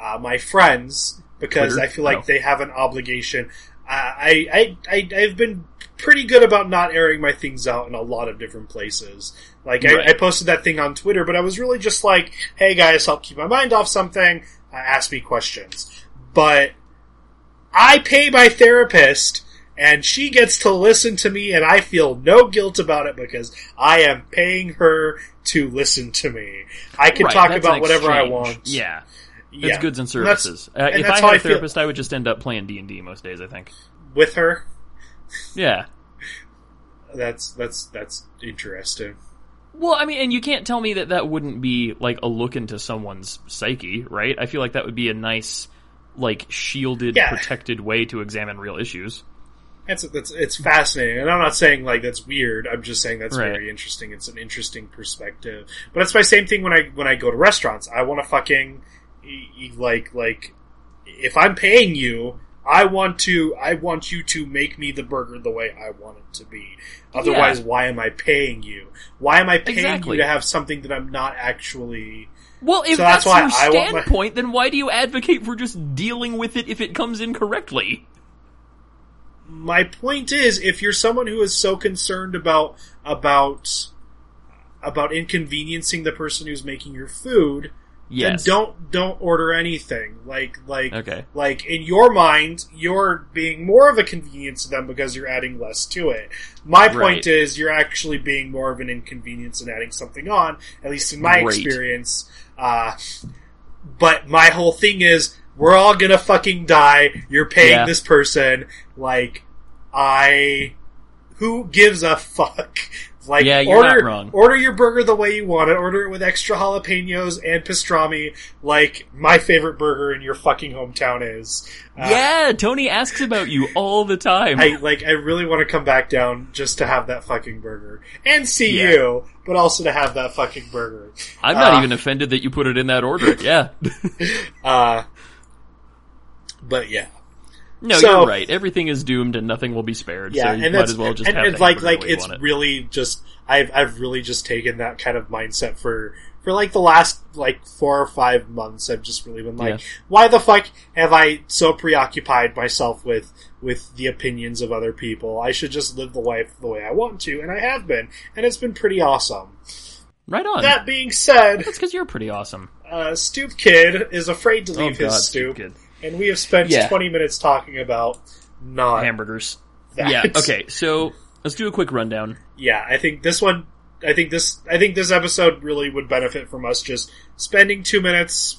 uh, my friends because Twitter? I feel like Oh. they have an obligation. I, I I I've been pretty good about not airing my things out in a lot of different places. Like Right. I, I posted that thing on Twitter, but I was really just like, "Hey guys, help keep my mind off something. Uh, ask me questions." But I pay my therapist, and she gets to listen to me, and I feel no guilt about it because I am paying her to listen to me. I can Right, talk about whatever I want. Yeah, yeah. it's goods and And services. uh, and if I had a therapist, I would just end up playing D and D most days. I think. with her. Yeah. That's that's that's interesting. Well, I mean, and you can't tell me that that wouldn't be like a look into someone's psyche, right? I feel like that would be a nice, like, shielded, Yeah. protected way to examine real issues. That's that's it's fascinating, and I'm not saying like that's weird. I'm just saying that's Right. very interesting. It's an interesting perspective. But it's my same thing when I when I go to restaurants. I want to fucking like like if I'm paying you, I want to I want you to make me the burger the way I want it to be. Otherwise, why am I paying you? Why am I paying Exactly. you to have something that I'm not actually? Well, if So that's that's, your I want my- standpoint, then why do you advocate for just dealing with it if it comes in correctly? my point is if you're someone who is so concerned about about about inconveniencing the person who's making your food Yes. then don't don't order anything like like Okay. like in your mind you're being more of a convenience to them because you're adding less to it my point Right. is you're actually being more of an inconvenience and adding something on at least in my Great. experience uh but my whole thing is we're all gonna fucking die you're paying Yeah. this person like i who gives a fuck like Yeah, you're order not wrong. order your burger the way you want it order it with extra jalapenos and pastrami like my favorite burger in your fucking hometown is Uh, yeah, Tony asks about you all the time. I like. I really want to come back down just to have that fucking burger and see Yeah. you, but also to have that fucking burger. I'm not uh, even offended that you put it in that order. Yeah. Uh, but yeah, no, So- you're right. Everything is doomed and nothing will be spared. yeah, so and you might as well just and, have and like like the way you it's it. really just I've I've really just taken that kind of mindset for for like the last like four or five months. I've just really been like, Yeah. why the fuck have I so preoccupied myself with with the opinions of other people? I should just live the life the way I want to, and I have been, and it's been pretty awesome. Right on. That being said, That's because you're pretty awesome. uh, Stoop Kid is afraid to Oh leave his God, stoop, good. And we have spent Yeah. 20 minutes talking about not Hamburgers. that. Yeah. Okay. So let's do a quick rundown. Yeah, I think this one, I think this, I think this episode really would benefit from us just spending two minutes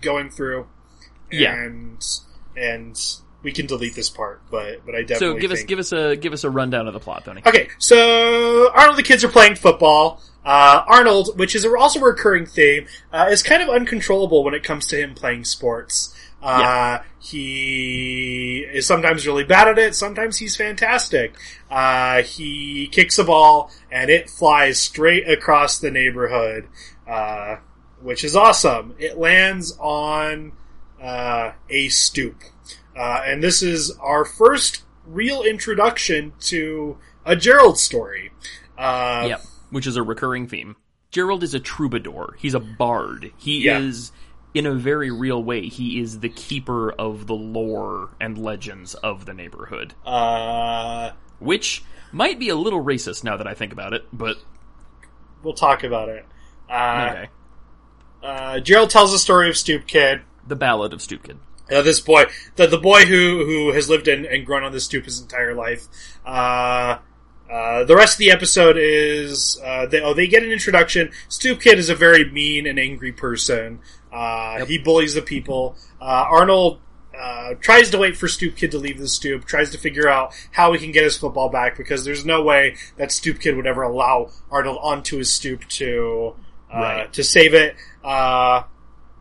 going through, Yeah. and and we can delete this part, but but I definitely. So definitely give us give us a give us a rundown of the plot, Thony. Okay, so Arnold and the kids are playing football. Uh, Arnold, which is also a recurring theme, uh, is kind of uncontrollable when it comes to him playing sports. Uh, he is sometimes really bad at it, sometimes he's fantastic. Uh, he kicks a ball and it flies straight across the neighborhood, uh, which is awesome. It lands on, uh, a stoop. Uh, and this is our first real introduction to a Gerald story. Uh, Yep. Which is a recurring theme. Gerald is a troubadour. He's a bard. He Yeah. is, in a very real way, he is the keeper of the lore and legends of the neighborhood. Uh, Which might be a little racist now that I think about it, but we'll talk about it. Uh, okay. uh, Gerald tells the story of Stoop Kid. The Ballad of Stoop Kid. Uh, this boy, the, the boy who, who has lived and, and grown on this stoop his entire life. Uh, uh, the rest of the episode is, uh, they, oh, they get an introduction. Stoop Kid is a very mean and angry person. Uh, Yep. he bullies the people. Uh, Arnold, uh, tries to wait for Stoop Kid to leave the stoop, tries to figure out how he can get his football back because there's no way that Stoop Kid would ever allow Arnold onto his stoop to, uh, Right. to save it. Uh,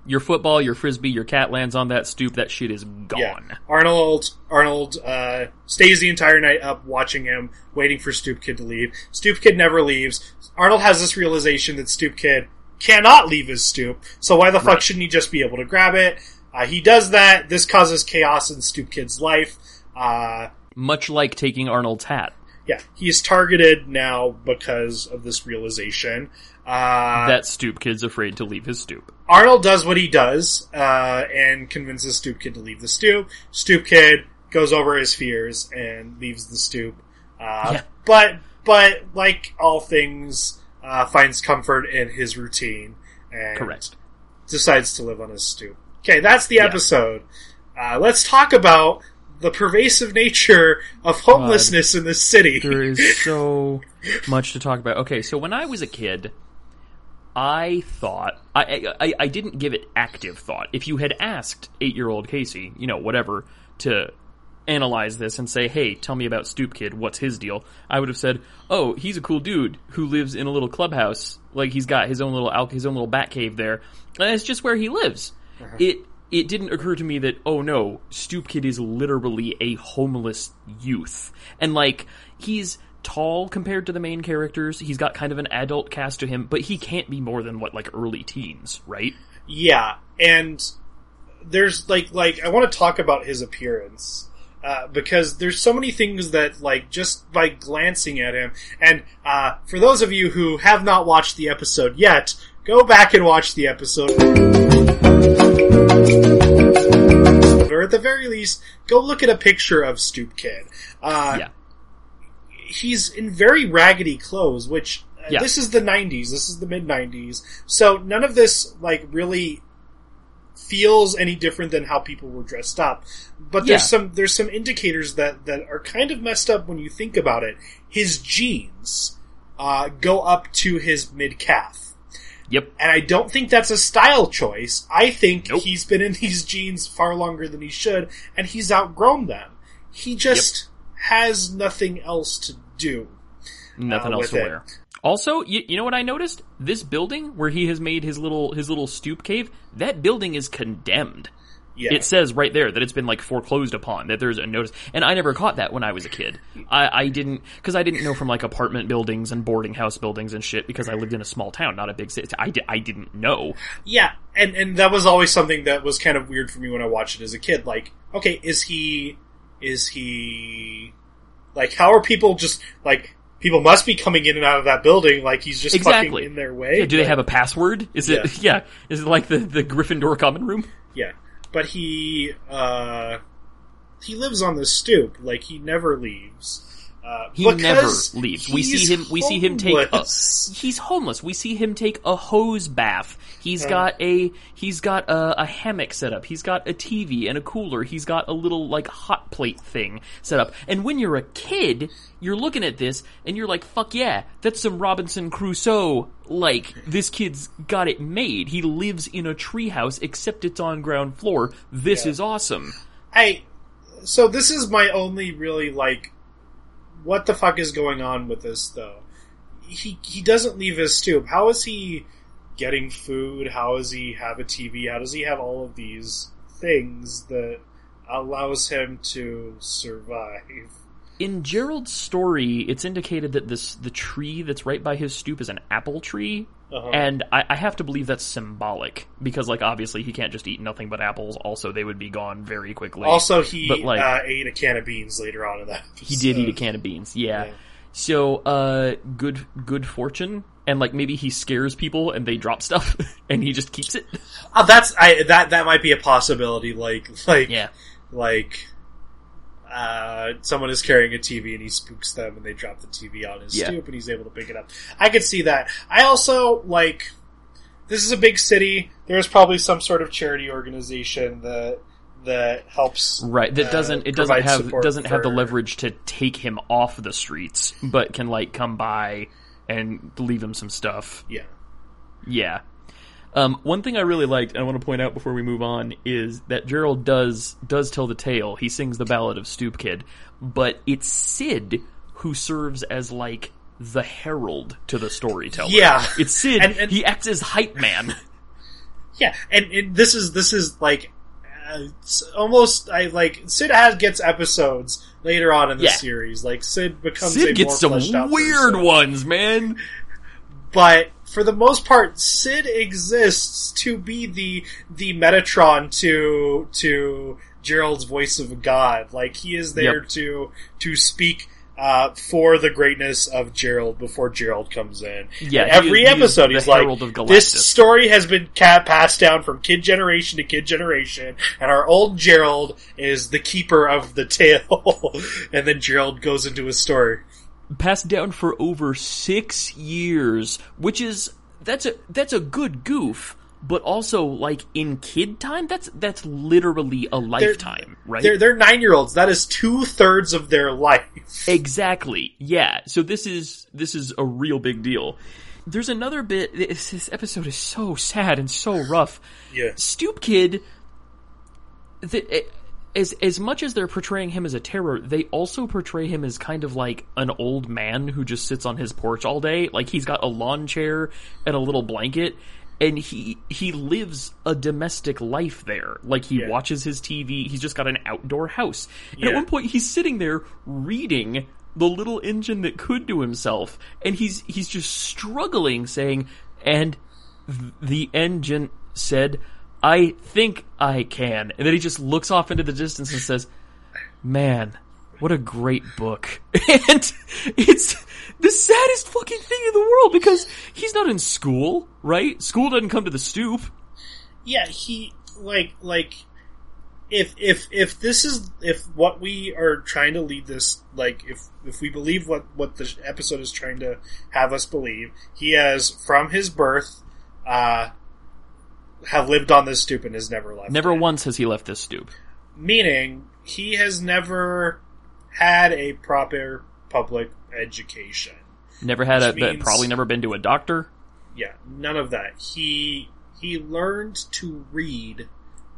Your football, your frisbee, your cat lands on that stoop, that shit is gone. Yeah. Arnold Arnold uh, stays the entire night up watching him, waiting for Stoop Kid to leave. Stoop Kid never leaves. Arnold has this realization that Stoop Kid cannot leave his stoop. So why the fuck Right. shouldn't he just be able to grab it? Uh, he does that. This causes chaos in Stoop Kid's life. Uh, Much like taking Arnold's hat. yeah, he's targeted now because of this realization. Uh, that Stoop Kid's afraid to leave his stoop. Arnold does what he does uh, and convinces Stoop Kid to leave the stoop. Stoop Kid goes over his fears and leaves the stoop. Uh, Yeah. But but like all things, uh, finds comfort in his routine and Correct. decides to live on his stoop. Okay, that's the Yeah. episode. Uh, let's talk about the pervasive nature of homelessness in this city. There is so much to talk about. Okay, so when I was a kid, I thought I, I I didn't give it active thought. If you had asked eight year old Casey, you know, whatever, to analyze this and say, "Hey, tell me about Stoop Kid. What's his deal?" I would have said, "Oh, he's a cool dude who lives in a little clubhouse. Like he's got his own little al- his own little bat cave there, and it's just where he lives." Uh-huh. It it didn't occur to me that oh no, Stoop Kid is literally a homeless youth, and like he's tall compared to the main characters. He's got kind of an adult cast to him, but he can't be more than what like early teens, right? Yeah, and there's like like I want to talk about his appearance uh, because there's so many things that like just by glancing at him. And uh, for those of you who have not watched the episode yet, go back and watch the episode. Or at the very least, go look at a picture of Stoop Kid. Uh, yeah. he's in very raggedy clothes, which uh, Yeah. this is the 90s, this is the mid 90s. So none of this like really feels any different than how people were dressed up. But there's Yeah. some there's some indicators that that are kind of messed up when you think about it. His jeans uh, go up to his mid calf. Yep. And I don't think that's a style choice. I think Nope. he's been in these jeans far longer than he should, and he's outgrown them. He just has nothing else to do. Nothing uh, else to it. wear. Also, you, you know what I noticed? This building where he has made his little his little stoop cave, that building is condemned. Yeah. It says right there that it's been like foreclosed upon. That there's a notice, and I never caught that when I was a kid. I, I didn't because I didn't know from like apartment buildings and boarding house buildings and shit because I lived in a small town, not a big city. I, di- I didn't know. Yeah, and and that was always something that was kind of weird for me when I watched it as a kid. Like, okay, is he is he like how are people just like people must be coming in and out of that building like he's just Exactly. fucking in their way. Yeah, do they have a password? Is it yeah? Is it like the the Gryffindor common room? Yeah, but he uh he lives on the stoop. Like he never leaves. Uh, He never leaves. We see him. We see him take. A, he's homeless. We see him take a hose bath. He's Uh. got a. He's got a, a hammock set up. He's got a TV and a cooler. He's got a little like hot plate thing set up. And when you're a kid, you're looking at this and you're like, "Fuck yeah, that's some Robinson Crusoe." Like this kid's got it made. He lives in a treehouse, except it's on ground floor. This Yeah. is awesome. I so this is my only really like what the fuck is going on with this though? He he doesn't leave his stoop. How is he getting food? How does he have a TV? How does he have all of these things that allows him to survive? In Gerald's story, it's indicated that this the tree that's right by his stoop is an apple tree, Uh-huh. and I, I have to believe that's symbolic because, like, obviously he can't just eat nothing but apples. Also, they would be gone very quickly. Also, he But, like- uh, ate a can of beans later on in that. he did eat a can of beans. Yeah. Yeah. So, uh, good good fortune, and like maybe he scares people and they drop stuff, and he just keeps it. Uh, that's I that that might be a possibility. Like like Yeah. like uh, someone is carrying a TV and he spooks them and they drop the TV on his Yeah. stoop and he's able to pick it up. I could see that. I also like this is a big city. There's probably some sort of charity organization that that helps Right. That uh, doesn't it doesn't have doesn't have the leverage to take him off the streets, but can like come by and leave him some stuff. Yeah. Yeah. Um, one thing I really liked, and I want to point out before we move on, is that Gerald does does tell the tale. He sings the ballad of Stoop Kid, but it's Sid who serves as like the herald to the storyteller. Yeah. it's Sid. And- and- he acts as hype man. Yeah, and, and this is this is like uh, almost I like Sid has gets episodes later on in the Yeah. series. Like Sid becomes Sid gets some weird person. ones, man. but for the most part, Sid exists to be the the Metatron to to Gerald's voice of God. Like he is there Yep. to to speak uh, for the greatness of Gerald before Gerald comes in. Yeah, And every he episode the he's like, "This story has been ca- passed down from kid generation to kid generation, and our old Gerald is the keeper of the tale." and then Gerald goes into his story. Passed down for over six years, which is that's a that's a good goof, but also like in kid time, that's that's literally a lifetime, right? They're they're nine year olds. That is two thirds of their life. Exactly. Yeah. So this is this is a real big deal. There's another bit. This, this episode is so sad and so rough. Yeah. Stoop Kid. The, as as much as they're portraying him as a terror, they also portray him as kind of like an old man who just sits on his porch all day. Like he's got a lawn chair and a little blanket, and he he lives a domestic life there. Like he Yeah. watches his TV. He's just got an outdoor house. And at one point, he's sitting there reading the little engine that could to himself, and he's he's just struggling, saying, "And th- the engine said." I think I can. And then he just looks off into the distance and says, Man, what a great book. And it's the saddest fucking thing in the world because he's not in school, right? School doesn't come to the stoop. Yeah, he like like if if if this is if what we are trying to lead this like if if we believe what what the episode is trying to have us believe, he has from his birth uh have lived on this stoop and has never left. Never it. once has he left this stoop. meaning he has never had a proper public education. Never had a, means- probably never been to a doctor. Yeah, none of that. He he learned to read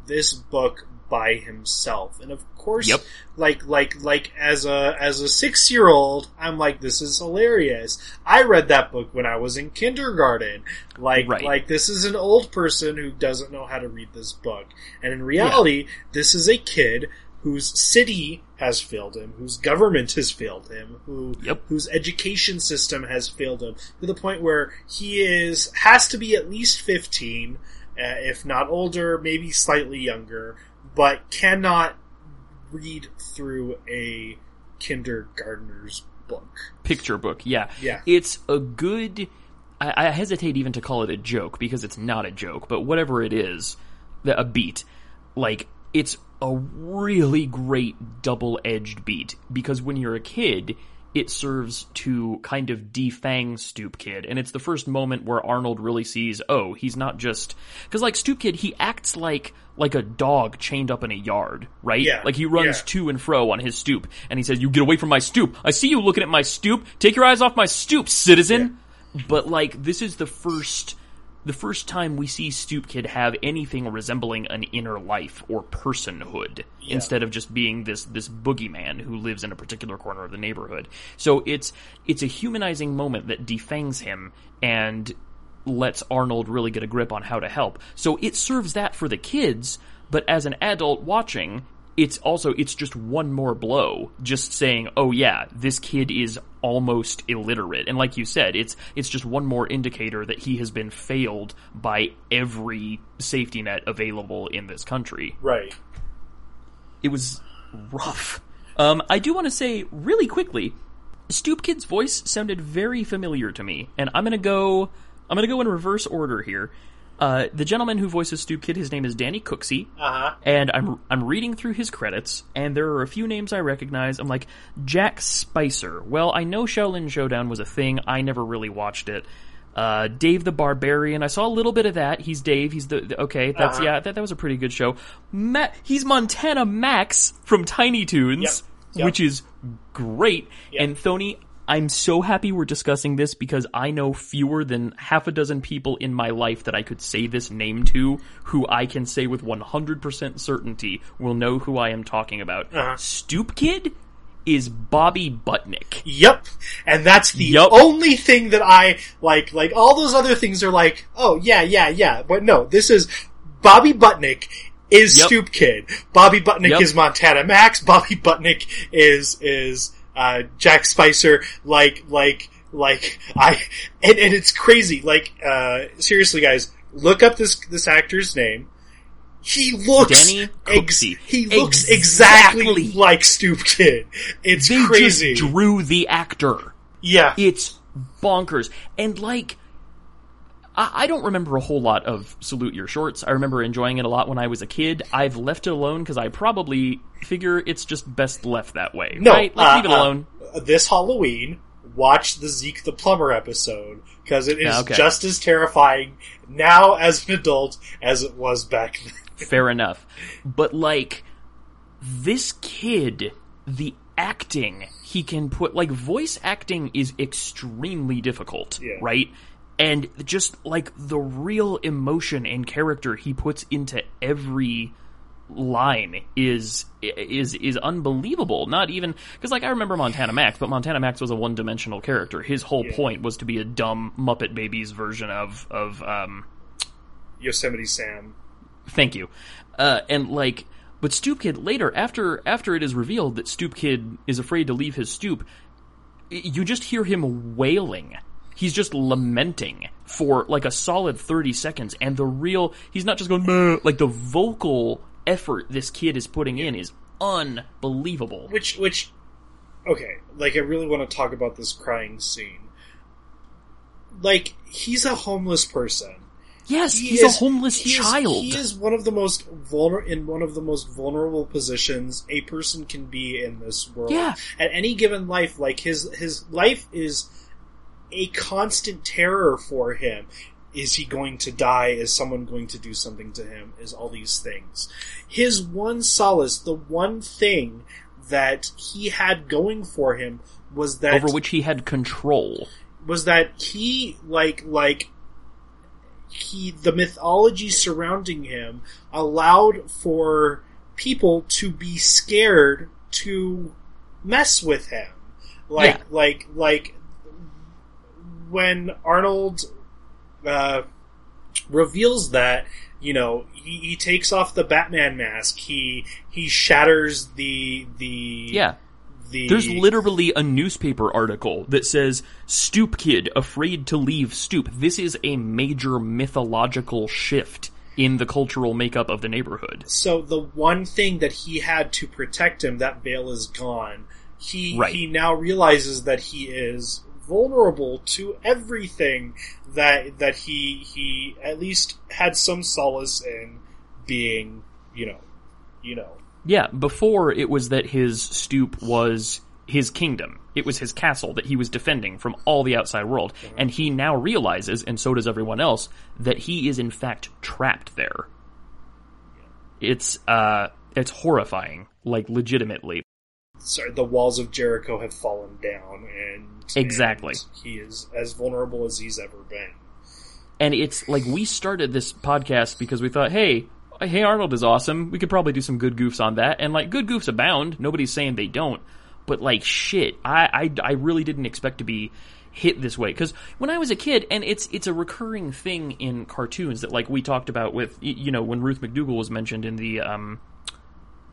this book by himself, and of course, Yep. like like like as a as a six year old, I'm like, this is hilarious. I read that book when I was in kindergarten. Like Right. like this is an old person who doesn't know how to read this book, and in reality, this is a kid whose city has failed him, whose government has failed him, who Yep. whose education system has failed him to the point where he is has to be at least 15 uh, Uh, if not older maybe slightly younger but cannot read through a kindergartner's book Picture book, yeah. Yeah. It's a good. I, I hesitate even to call it a joke because it's not a joke, but whatever it is, the- a beat, like, it's a really great double edged beat because when you're a kid, it serves to kind of defang Stoop Kid, and it's the first moment where Arnold really sees, oh, he's not just because like Stoop Kid, he acts like like a dog chained up in a yard, right? Yeah, Like he runs yeah. to and fro on his stoop, and he says, "You get away from my stoop! I see you looking at my stoop. Take your eyes off my stoop, citizen." But like, this is the first, the first time we see Stoop Kid have anything resembling an inner life or personhood, instead of just being this this boogeyman who lives in a particular corner of the neighborhood. So it's it's a humanizing moment that defangs him and lets Arnold really get a grip on how to help. So it serves that for the kids, but as an adult watching, it's also it's just one more blow just saying, "Oh yeah, this kid is almost illiterate." And like you said, it's it's just one more indicator that he has been failed by every safety net available in this country right it was rough. Um, I do want to say really quickly, Stoop Kid's voice sounded very familiar to me, and I'm gonna go. I'm gonna go in reverse order here. Uh, the gentleman who voices Stoop Kid, his name is Danny Cooksey, uh-huh and I'm I'm reading through his credits, and there are a few names I recognize. I'm like Jack Spicer. Well, I know Xiaolin Showdown was a thing. I never really watched it. Uh, Dave the Barbarian. I saw a little bit of that. He's Dave. He's the, the- okay. That's Uh-huh. yeah. That that was a pretty good show. Ma- he's Montana Max from Tiny Toons, Yep. Yep. which is great. Yep. And Thony, I'm so happy we're discussing this because I know fewer than half a dozen people in my life that I could say this name to who I can say with 100% certainty will know who I am talking about. Uh-huh. Stoop Kid is Bobby Budnick. Yep. And that's the Yup. only thing that I like. Like all those other things are like, oh yeah, yeah, yeah. But no, this is Bobby Budnick is Yep. Stoop Kid. Bobby Budnick Yep. is Montana Max. Bobby Budnick is is uh, Jack Spicer. Like like Like I, and, and it's crazy. Like uh, seriously, guys, look up this this actor's name. He looks Danny ex- he looks exactly, Exactly. like Stoop Kid. It's They crazy. just drew the actor. yeah, It's bonkers. And like, I, I don't remember a whole lot of Salute Your Shorts. I remember enjoying it a lot when I was a kid. I've left it alone because I probably figure it's just best left that way. no, right? Like, uh, leave it uh, alone. this Halloween, watch the Zeke the Plumber episode because it is Yeah, okay. just as terrifying now as an adult as it was back then. Fair enough. But like this kid, the acting he can put like voice acting is extremely difficult, Yeah. right? And just like the real emotion and character he puts into every line is is is unbelievable. Not even because like I remember Montana Max, but Montana Max was a one dimensional character. His whole point was to be a dumb Muppet Babies version of of um Yosemite Sam. Thank you. Uh, and like, but Stoop Kid later, after after it is revealed that Stoop Kid is afraid to leave his stoop, you just hear him wailing. He's just lamenting for like a solid thirty seconds, and the real he's not just going "Meh," like the vocal effort this kid is putting in is unbelievable. Which, which, okay, like I really want to talk about this crying scene. Like he's a homeless person. Yes, He he's is- a homeless he is- child. he is one of the most vulner in one of the most vulnerable positions a person can be in this world. Yeah. At any given life, like his his life is a constant terror for him. Is he going to die? Is someone going to do something to him? Is all these things. His one solace, the one thing that he had going for him was that over which he had control. was that he like like he the mythology surrounding him allowed for people to be scared to mess with him like Yeah. like like when arnold uh reveals that you know he, he takes off the batman mask he he shatters the the Yeah. the There's literally a newspaper article that says Stoop Kid afraid to leave Stoop. This is a major mythological shift in the cultural makeup of the neighborhood. So the one thing that he had to protect him, that veil is gone. He Right. he now realizes that he is vulnerable to everything that that he he at least had some solace in being, you know, you know. Yeah, before it was that his stoop was his kingdom. It was his castle that he was defending from all the outside world. And he now realizes, and so does everyone else, that he is in fact trapped there. It's, uh, it's horrifying. Like, legitimately. Sorry, the walls of Jericho have fallen down, and Exactly. and he is as vulnerable as he's ever been. And it's like we started this podcast because we thought, hey, hey Arnold is awesome. We could probably do some good goofs on that. And like good goofs abound. Nobody's saying they don't. But like shit, I I, I really didn't expect to be hit this way because when I was a kid, and it's it's a recurring thing in cartoons that like we talked about with you know when Ruth McDougal was mentioned in the um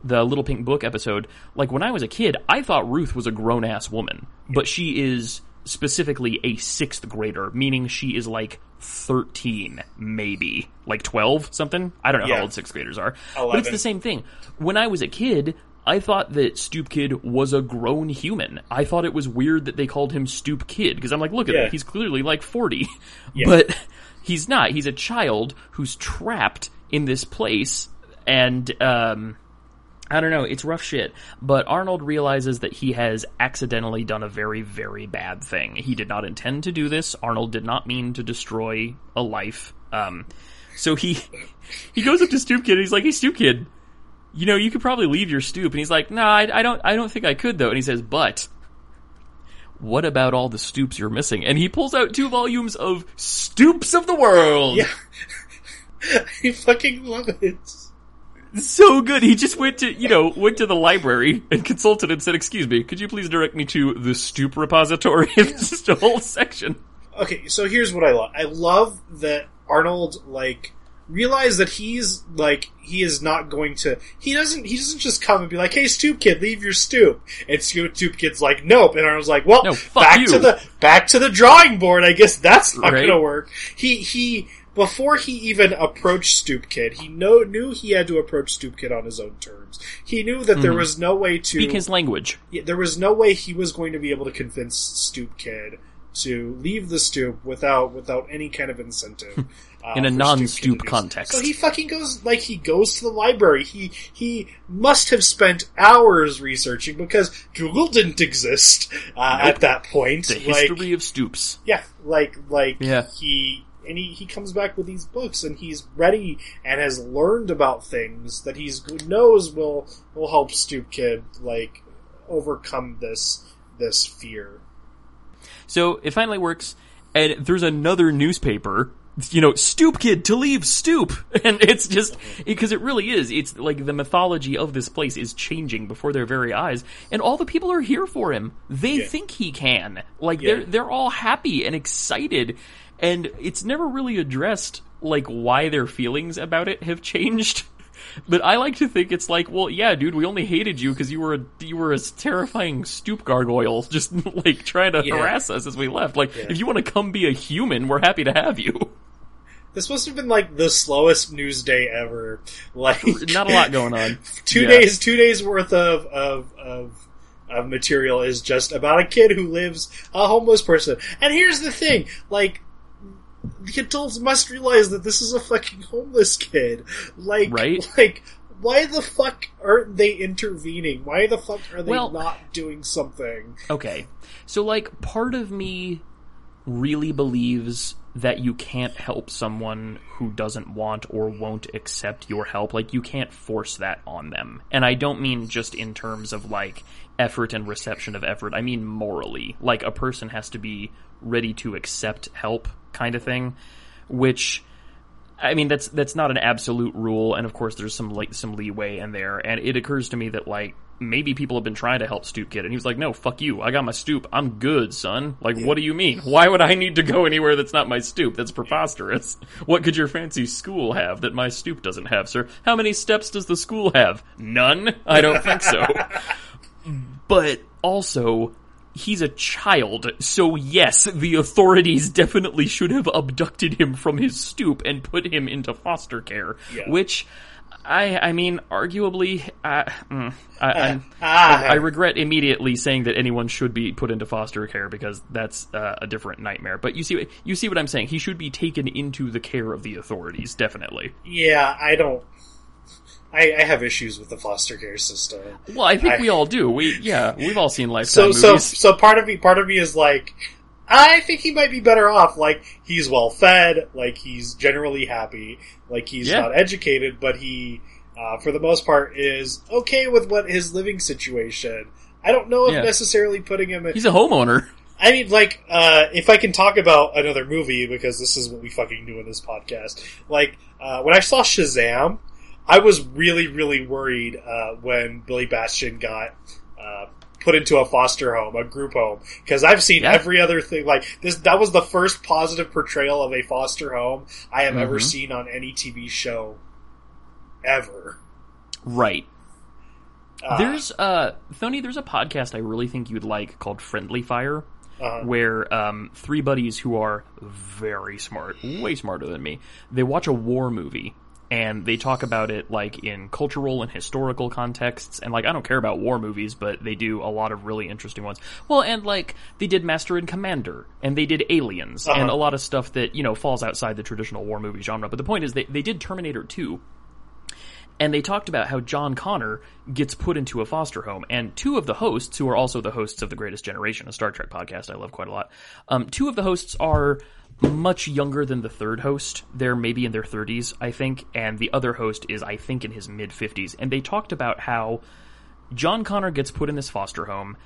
the Little Pink Book episode, like when I was a kid, I thought Ruth was a grown ass woman, but she is specifically a sixth grader, meaning she is like 13, maybe. Like 12, something? I don't know Yeah. how old sixth graders are. But it's the same thing. When I was a kid, I thought that Stoop Kid was a grown human. I thought it was weird that they called him Stoop Kid, because I'm like, look at Yeah. him, he's clearly like 40. Yeah. But he's not. He's a child who's trapped in this place, and, um, I don't know, it's rough shit. But Arnold realizes that he has accidentally done a very, very bad thing. He did not intend to do this. Arnold did not mean to destroy a life. Um, so he he goes up to Stoop Kid and he's like, "Hey, Stoop Kid, you know you could probably leave your stoop." And he's like, "No, I, I don't. I don't think I could though." And he says, "But." What about all the stoops you're missing? And he pulls out two volumes of Stoops of the World. Yeah. I fucking love it. So good. He just went to, you know, went to the library and consulted and said, "Excuse me, could you please direct me to the Stoop repository?" It's just a whole section. Okay, so here's what I love. I love that Arnold like realize that he's like he is not going to. He doesn't. He doesn't just come and be like, "Hey, stoop kid, leave your stoop." And stoop kid's like, "Nope." And Arnold's like, "Well, No, back you." to the back to the drawing board. I guess that's not Right. going to work." He he. Before he even approached Stoop Kid, he know, knew he had to approach Stoop Kid on his own terms. He knew that there was no way to Speak his language. yeah, there was no way he was going to be able to convince Stoop Kid to leave the stoop without without any kind of incentive. Uh, In a non-stoop Stoop Kid to do so. context. So he fucking goes like he goes to the library. He he must have spent hours researching because Google didn't exist uh, Nope. at that point. The like, history of stoops. yeah, like like Yeah. he and he, he comes back with these books and he's ready and has learned about things that he's knows will will help Stoop Kid like overcome this this fear. So it finally works, and there's another newspaper. You know, Stoop Kid to leave Stoop, and it's just because it really is. It's like the mythology of this place is changing before their very eyes, and all the people are here for him. They Yeah. think he can. Like Yeah. they're they're all happy and excited, and it's never really addressed like why their feelings about it have changed. But I like to think it's like, well, yeah, dude, we only hated you because you were a you were a terrifying stoop gargoyle, just like trying to Yeah. harass us as we left. Like, Yeah. if you want to come be a human, we're happy to have you. This must have been like the slowest news day ever. Like Not a lot going on. two Yeah. days two days worth of of of of material is just about a kid who lives a homeless person. And here's the thing, like the adults must realize that this is a fucking homeless kid. Like Right. like why the fuck aren't they intervening? Why the fuck are they Well- not doing something? Okay, so like part of me really believes that you can't help someone who doesn't want or won't accept your help. Like you can't force that on them. And I don't mean just in terms of like effort and reception of effort. I mean morally. Like a person has to be ready to accept help kind of thing, which I mean that's that's not an absolute rule, and of course there's some like some leeway in there. And it occurs to me that like maybe people have been trying to help Stoop Kid, and he was like, "No, fuck you. I got my stoop. I'm good, son. Like, what do you mean? Why would I need to go anywhere that's not my stoop? That's preposterous. What could your fancy school have that my stoop doesn't have, sir? How many steps does the school have? None. I don't think so. but also." He's a child, so yes, the authorities definitely should have abducted him from his stoop and put him into foster care. Yeah. Which, I, I mean, arguably, I, mm, I, Ah. I regret immediately saying that anyone should be put into foster care because that's uh, a different nightmare. But you see, you see what I'm saying. He should be taken into the care of the authorities, definitely. Yeah, I don't I, I have issues with the foster care system. Well, I think I- we all do. We, yeah, we've all seen So Lifetime so movies. so part of me part of me is like I think he might be better off. Like he's well fed, like he's generally happy, like he's Yeah. not educated, but he uh, for the most part is okay with what his living situation. I don't know if Yeah. necessarily putting him in He's a homeowner. I mean, like, uh, if I can talk about another movie, because this is what we fucking do in this podcast. Like, uh, when I saw Shazam, I was really, really worried, uh, when Billy Batson got, uh, put into a foster home, a group home, because I've seen Yeah. every other thing, like, this, that was the first positive portrayal of a foster home I have ever Mhm. seen on any TV show. Ever. Right. Uh, There's, uh, Thony, there's a podcast I really think you'd like called Friendly Fire. uh, where um, three buddies who are very smart, way smarter than me, they watch a war movie and they talk about it like in cultural and historical contexts. And like, I don't care about war movies, but they do a lot of really interesting ones. Well, and like they did Master and Commander and they did Aliens and Uh-huh. a lot of stuff that you know falls outside the traditional war movie genre. But the point is, they they did Terminator Two and they talked about how John Connor gets put into a foster home. And two of the hosts, who are also the hosts of The Greatest Generation, a Star Trek podcast I love quite a lot, um, two of the hosts are much younger than the third host. They're maybe in their 30s, I think, and the other host is, I think, in his mid 50s. And they talked about how John Connor gets put in this foster home,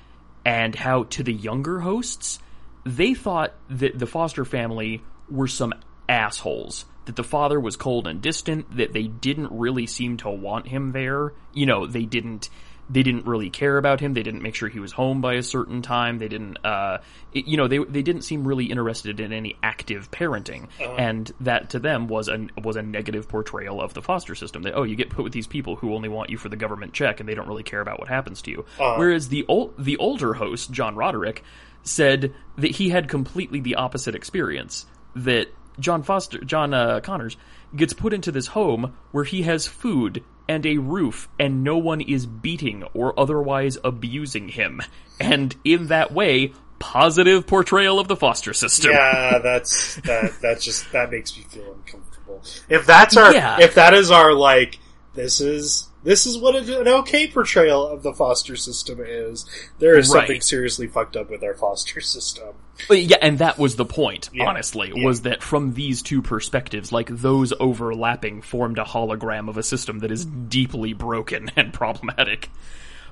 and how to the younger hosts, they thought that the foster family were some assholes. That the father was cold and distant, that they didn't really seem to want him there. You know, they didn't they didn't really care about him. They didn't make sure he was home by a certain time. They didn't, uh, it- you know, they they didn't seem really interested in any active parenting, and that to them was a was a negative portrayal of the foster system. That oh, you get put with these people who only want you for the government check, and they don't really care about what happens to you. Whereas the ol- the older host, John Roderick, said that he had completely the opposite experience. That John Foster, John uh, Connors, gets put into this home where he has food and a roof, and no one is beating or otherwise abusing him. And in that way, positive portrayal of the foster system. Yeah, that's that. That just that makes me feel uncomfortable. If that's our, Yeah. if that is our like, this is this is what an okay portrayal of the foster system is. There is something seriously fucked up with our foster system. But yeah, and that was the point, Yeah. honestly, Yeah. was that from these two perspectives, like those overlapping formed a hologram of a system that is deeply broken and problematic.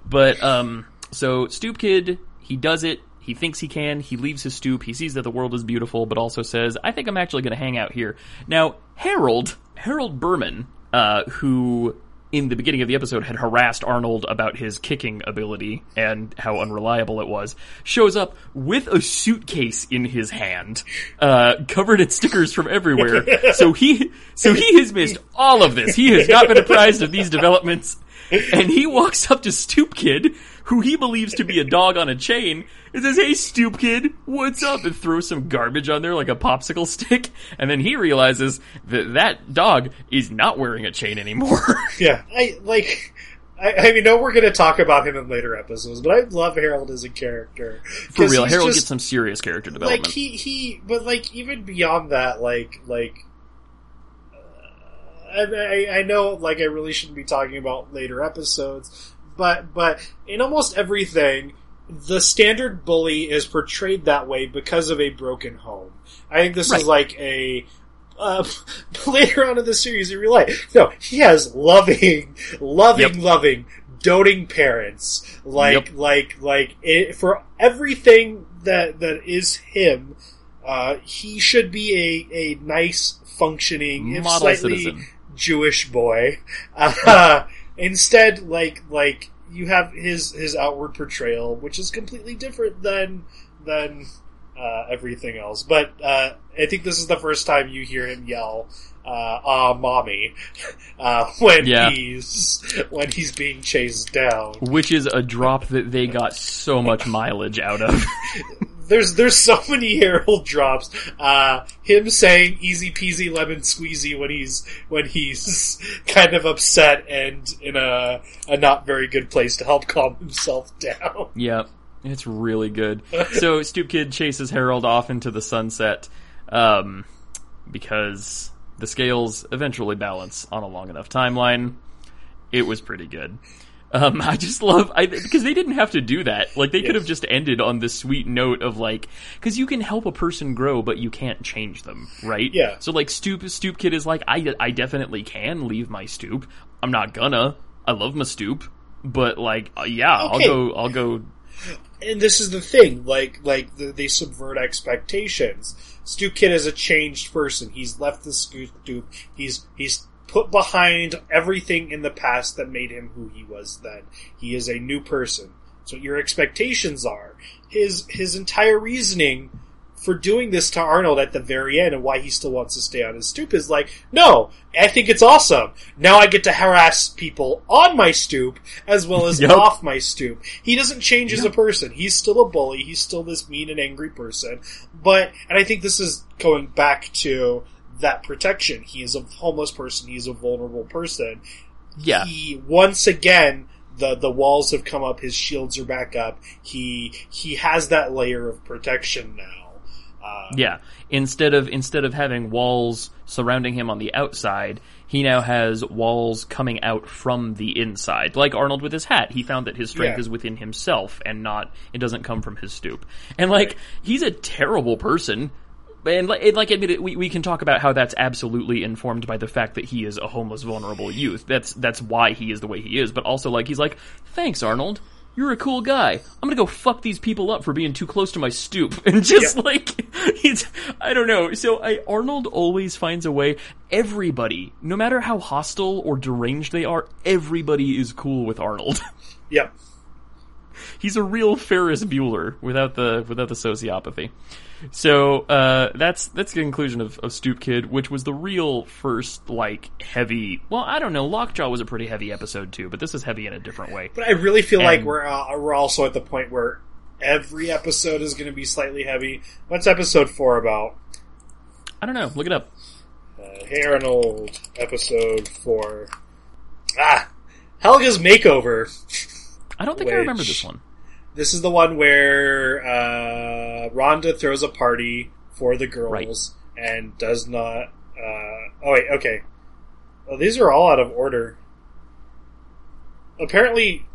But um so Stoop Kid, he does it, he thinks he can, he leaves his stoop, he sees that the world is beautiful, but also says, I think I'm actually gonna hang out here. Now, Harold, Harold Berman, uh, who in the beginning of the episode had harassed Arnold about his kicking ability and how unreliable it was, shows up with a suitcase in his hand, uh, covered in stickers from everywhere. so he, so he has missed all of this. He has not been apprised of these developments. And he walks up to Stoop Kid, who he believes to be a dog on a chain, and says, Hey, Stoop Kid, what's up? And throws some garbage on there like a popsicle stick. And then he realizes that that dog is not wearing a chain anymore. Yeah, I like. I, I know we're going to talk about him in later episodes, but I love Harold as a character. For real, Harold just- gets some serious character development. like he he but like even beyond that like like uh, I, I know like i really shouldn't be talking about later episodes but but in almost everything the standard bully is portrayed that way because of a broken home i think this Right. is like a uh, later on in the series in real life no he has loving loving Yep. loving doting parents like Yep. like like it, for everything that that is him uh, he should be a, a nice functioning if Model slightly citizen. Jewish boy uh, instead like like you have his his outward portrayal which is completely different than than uh, everything else but uh, I think this is the first time you hear him yell uh, ah mommy uh, when Yeah. he's when he's being chased down Which is a drop that they got so much mileage out of. there's there's so many Harold drops. Uh, him saying "easy peasy lemon squeezy" when he's when he's kind of upset and in a a not very good place to help calm himself down. Yep. It's really good. So Stoop Kid chases Harold off into the sunset, um, because the scales eventually balance on a long enough timeline. It was pretty good. Um, I just love I, because they didn't have to do that. Like they could have just ended on this sweet note of like, because you can help a person grow, but you can't change them, right? Yeah. So like Stoop Stoop Kid is like, I I definitely can leave my stoop. I'm not gonna. I love my stoop, but like, uh, yeah, Okay. I'll go. I'll go And this is the thing, like like the, they subvert expectations. Stoop Kid is a changed person. He's left the stoop. He's he's put behind everything in the past that made him who he was then. He is a new person. So your expectations are his his entire reasoning for doing this to Arnold at the very end and why he still wants to stay on his stoop is like, no, I think it's awesome. Now I get to harass people on my stoop as well as Yep. off my stoop. He doesn't change as a person. He's still a bully. He's still this mean and angry person. But, and I think this is going back to that protection. He is a homeless person. He's a vulnerable person. Yeah. He, once again, the, the walls have come up. His shields are back up. He, he has that layer of protection now. Uh, Yeah. Instead of instead of having walls surrounding him on the outside, he now has walls coming out from the inside. Like Arnold with his hat, he found that his strength Yeah. is within himself and not it doesn't come from his stoop. And like he's a terrible person. And like, admit it, we, we can talk about how that's absolutely informed by the fact that he is a homeless, vulnerable youth. That's that's why he is the way he is. But also, like he's like, thanks, Arnold. You're a cool guy. I'm gonna go fuck these people up for being too close to my stoop, and just Yeah. like He's, I don't know. So I, Arnold always finds a way. Everybody, no matter how hostile or deranged they are, everybody is cool with Arnold. Yep. He's a real Ferris Bueller without the without the sociopathy. So uh, that's that's the conclusion of, of Stoop Kid, which was the real first like heavy. Well, I don't know. Lockjaw was a pretty heavy episode too, but this is heavy in a different way. But I really feel like we're uh, we're also at the point where every episode is going to be slightly heavy. What's episode four about? I don't know. Look it up. Uh, hey Arnold, episode four. Ah, Helga's makeover. I don't think I remember this one. This is the one where uh, Rhonda throws a party for the girls and does not. Uh, oh wait, okay. Well, these are all out of order. Apparently,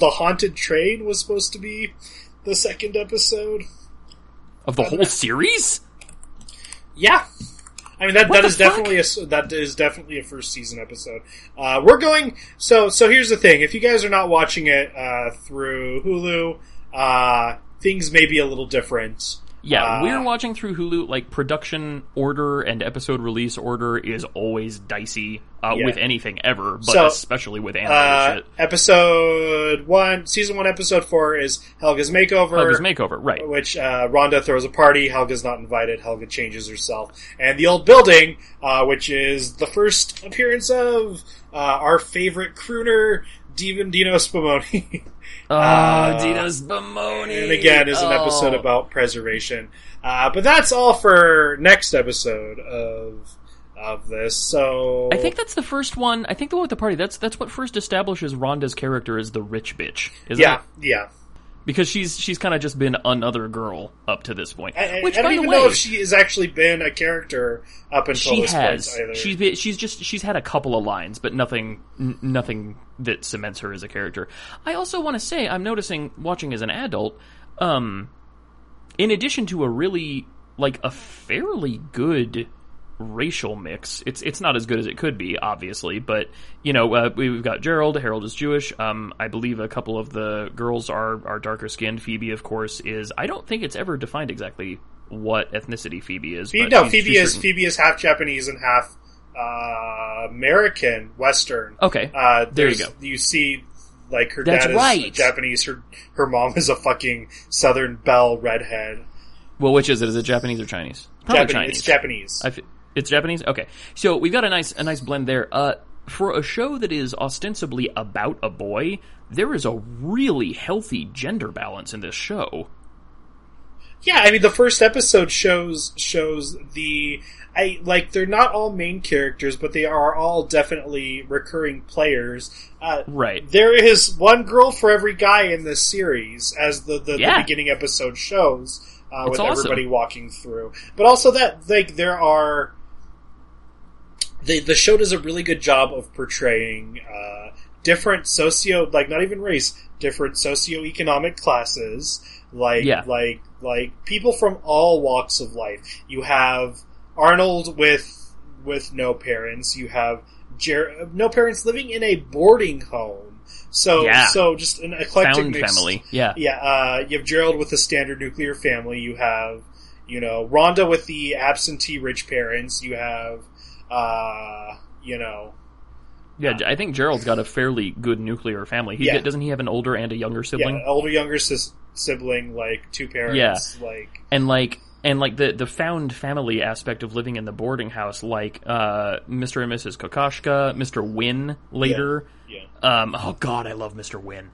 the haunted train was supposed to be the second episode. Of the whole series? Yeah. I mean that What that is fuck? definitely a that is definitely a first season episode. Uh, we're going so so here's the thing: if you guys are not watching it uh, through Hulu, uh, things may be a little different. Yeah, Uh, we're watching through Hulu. Like production order and episode release order is always dicey uh, Yeah. with anything ever, but So, especially with animated Uh, shit. episode one, season one, episode four is Helga's makeover. Helga's makeover, right? which uh, Rhonda throws a party. Helga's not invited. Helga changes herself, and the old building, uh, which is the first appearance of uh, our favorite crooner, Devin Dino Spumoni. Oh, Uh, Dino Spumoni, and again is an Oh. episode about preservation. Uh, but that's all for next episode of of this. So I think that's the first one. I think the one with the party. That's that's what first establishes Rhonda's character as the rich bitch. Isn't yeah, it? yeah. Because she's she's kind of just been another girl up to this point. I, I- Which, I don't by even the way, know if she has actually been a character up until she this has. point either. She's been, she's just she's had a couple of lines, but nothing n- nothing that cements her as a character. I also want to say I'm noticing watching as an adult, um, in addition to a really like a fairly good racial mix. It's it's not as good as it could be, obviously, but you know uh, we've got Gerald. Harold is Jewish. Um, I believe a couple of the girls are are darker skinned. Phoebe, of course, is. I don't think it's ever defined exactly what ethnicity Phoebe is. Phoebe, no, she's- Phoebe she's is certain- Phoebe is half Japanese and half uh, American Western. Okay, Uh, there you go. You see, like her That's dad is right. Japanese. Her her mom is a fucking Southern Belle redhead. Well, which is it? Is it Japanese or Chinese? Probably Japanese. Chinese. It's Japanese. I f- it's Japanese. Okay, so we've got a nice a nice blend there. Uh, for a show that is ostensibly about a boy, there is a really healthy gender balance in this show. Yeah, I mean the first episode shows shows the I like they're not all main characters, but they are all definitely recurring players. Uh, Right. there is one girl for every guy in this series, as the the, Yeah. the beginning episode shows, uh, with awesome. everybody walking through. But also that like there are the the show does a really good job of portraying uh, different socio like not even race different socioeconomic classes like Yeah. like like people from all walks of life you have arnold with with no parents you have Jer- no parents living in a boarding home so Yeah. so just an eclectic Found mix family. Yeah. yeah, uh, you have Gerald with a standard nuclear family. You have, you know, Rhonda with the absentee rich parents. You have, uh, you know, Yeah, I think Gerald's got a fairly good nuclear family. He Yeah. doesn't he have an older and a younger sibling? yeah, older, younger sis- sibling, like two parents, Yeah. like and like and like the the found family aspect of living in the boarding house, like uh, Mr. and Mrs. Kokoshka, Mr. Hyunh later. yeah, Um, oh God, I love Mr. Hyunh,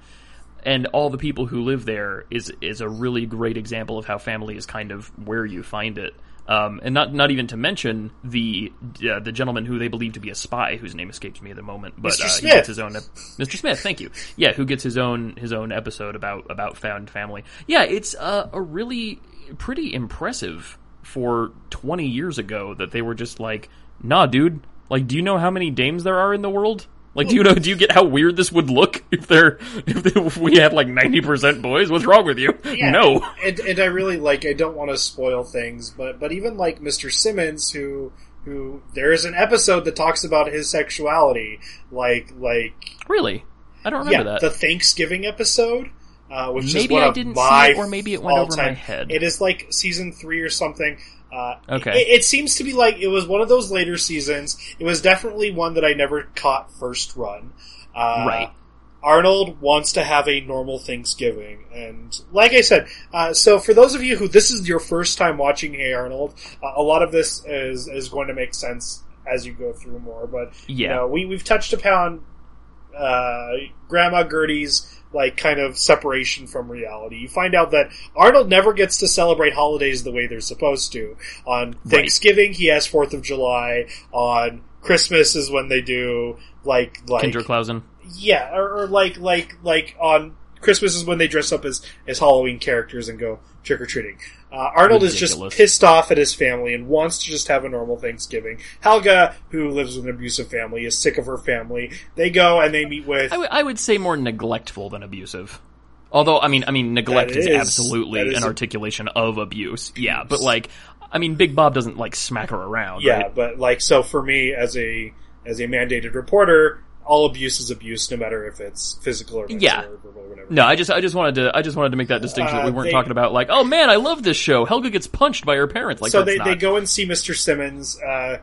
and all the people who live there is is a really great example of how family is kind of where you find it. Um, and not not even to mention the uh, the gentleman who they believe to be a spy, whose name escapes me at the moment, but Mr. uh, Smith. gets his own ep- Mr. Smith. Thank you. Yeah, who gets his own his own episode about about found family. Yeah, it's uh, a really pretty impressive for 20 years ago that they were just like, nah, dude. Like, do you know how many dames there are in the world? Like, do you know? Do you get how weird this would look if there if, they, if we had like 90 percent boys? What's wrong with you? Yeah. No. and and I really like. I don't want to spoil things, but but even like Mr. Simmons, who who there is an episode that talks about his sexuality, like like Really? I don't yeah, remember that. the Thanksgiving episode. Uh, which is Maybe one I didn't see my it, or maybe it went over my all-time- head. It is like season three or something. Uh, Okay. It, it seems to be like it was one of those later seasons. It was definitely one that I never caught first run. Uh, Right. Arnold wants to have a normal Thanksgiving, and like I said, uh, so for those of you who this is your first time watching Hey Arnold, uh, a lot of this is is going to make sense as you go through more. But you Yeah. know, we we've touched upon uh, Grandma Gertie's like kind of separation from reality. You find out that Arnold never gets to celebrate holidays the way they're supposed to. On Thanksgiving, he has Fourth of July. On Christmas is when they do like like Kinderklausen. yeah, or, or like like like on Christmas is when they dress up as as Halloween characters and go trick or treating. Uh, Arnold is just pissed off at his family and wants to just have a normal Thanksgiving. Helga, who lives with an abusive family, is sick of her family. They go and they meet with I would- say more neglectful than abusive. Although, I mean, I mean, neglect is, is- absolutely is an a- articulation of abuse. Yeah, but like, I mean, Big Bob doesn't like smack her around. yeah, right? but like so for me as a as a mandated reporter, all abuse is abuse, no matter if it's physical or mental Yeah. or verbal or whatever. No, I just, I just wanted to, I just wanted to make that distinction that we Uh, weren't they- talking about like, oh man, I love this show. Helga gets punched by her parents. Like, so they, not, they go and see Mr. Simmons. Uh,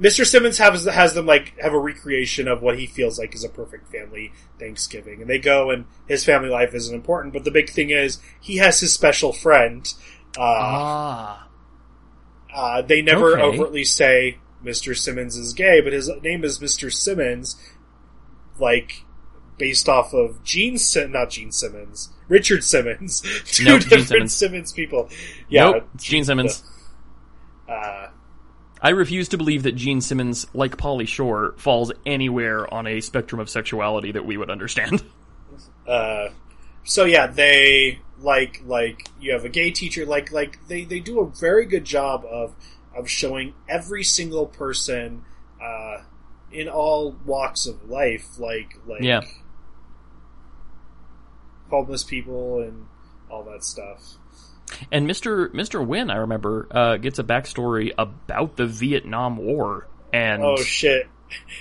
Mr. Simmons has has them like have a recreation of what he feels like is a perfect family Thanksgiving, and they go and his family life isn't important. But the big thing is he has his special friend. Uh, ah, uh, they never Okay. overtly say Mr. Simmons is gay, but his name is Mr. Simmons, like based off of Gene, Sim- not Gene Simmons, Richard Simmons, two Nope, Gene different Simmons. Simmons people. Yeah, nope, it's Gene Simmons. uh, I refuse to believe that Gene Simmons, like Pauly Shore, falls anywhere on a spectrum of sexuality that we would understand. uh, so yeah, they like like you have a gay teacher. Like like they they do a very good job of of showing every single person uh, in all walks of life, like like Yeah. homeless people and all that stuff. And Mr. Mr. Hyunh, I remember, uh, gets a backstory about the Vietnam War and Oh shit!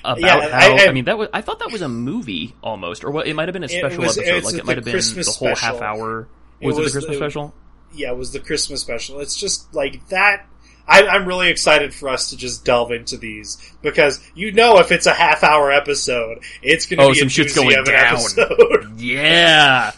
about Yeah, how I- I, I- mean that was I thought that was a movie almost, or what? It might have been a special was- episode, like it might have been Christmas the whole special. half hour. It Was it, was the Christmas the- special? Yeah, it was the Christmas special. It's just like that. I, I'm really excited for us to just delve into these because you know if it's a half hour episode, it's going to Oh, be some shit's going of an down. episode. Yeah.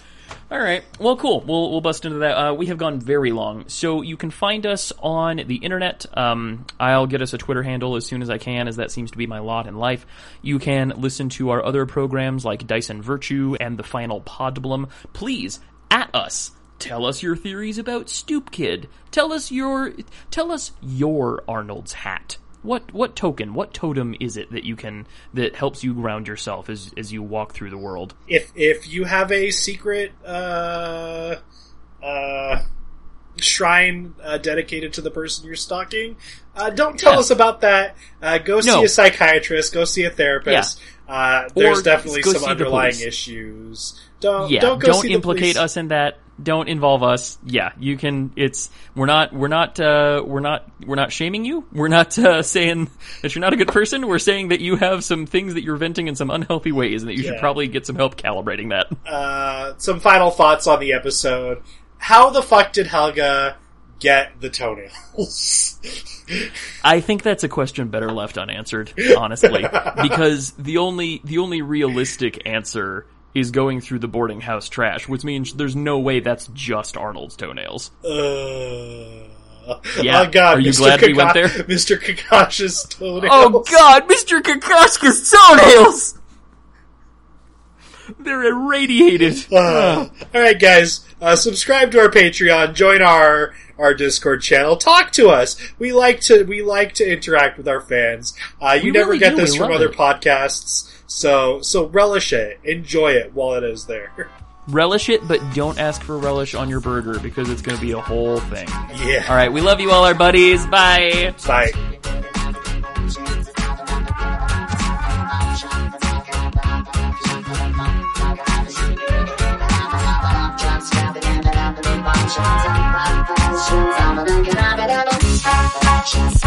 All right. Well, cool. We'll we'll bust into that. Uh, we have gone very long, so you can find us on the internet. Um, I'll get us a Twitter handle as soon as I can, as that seems to be my lot in life. You can listen to our other programs like Dyson Virtue and the Final Podblum. Please at us. Tell us your theories about Stoop Kid. Tell us your tell us your Arnold's hat. What what token, what totem is it that you can that helps you ground yourself as as you walk through the world? if if you have a secret uh, uh, shrine uh, dedicated to the person you're stalking, uh, don't tell Yeah. us about that. Uh, go see No. a psychiatrist. Go see a therapist. Uh, there's Or definitely some underlying issues. Don't yeah, don't go see implicate us in that. Don't involve us. Yeah, you can. It's we're not we're not uh, we're not we're not shaming you. We're not uh, saying that you're not a good person. We're saying that you have some things that you're venting in some unhealthy ways, and that you should probably get some help calibrating that. uh, some final thoughts on the episode. How the fuck did Helga get the toenails? I think that's a question better left unanswered, honestly, because the only the only realistic answer is going through the boarding house trash, which means there's no way that's just Arnold's toenails. uh, Yeah. Oh god, Are you Mr. glad we went there? Mr. Kakash's toenails. Oh God, Mr. Kokoshka's toenails! They're irradiated. Uh, all right, guys, uh, subscribe to our Patreon, join our our Discord channel, talk to us. We like to we like to interact with our fans. Uh, you We never really get do. this We from other it. podcasts, so so relish it, enjoy it while it is there. Relish it, but don't ask for relish on your burger because it's going to be a whole thing. yeah. All right, we love you all, our buddies. Bye. Bye. Actions,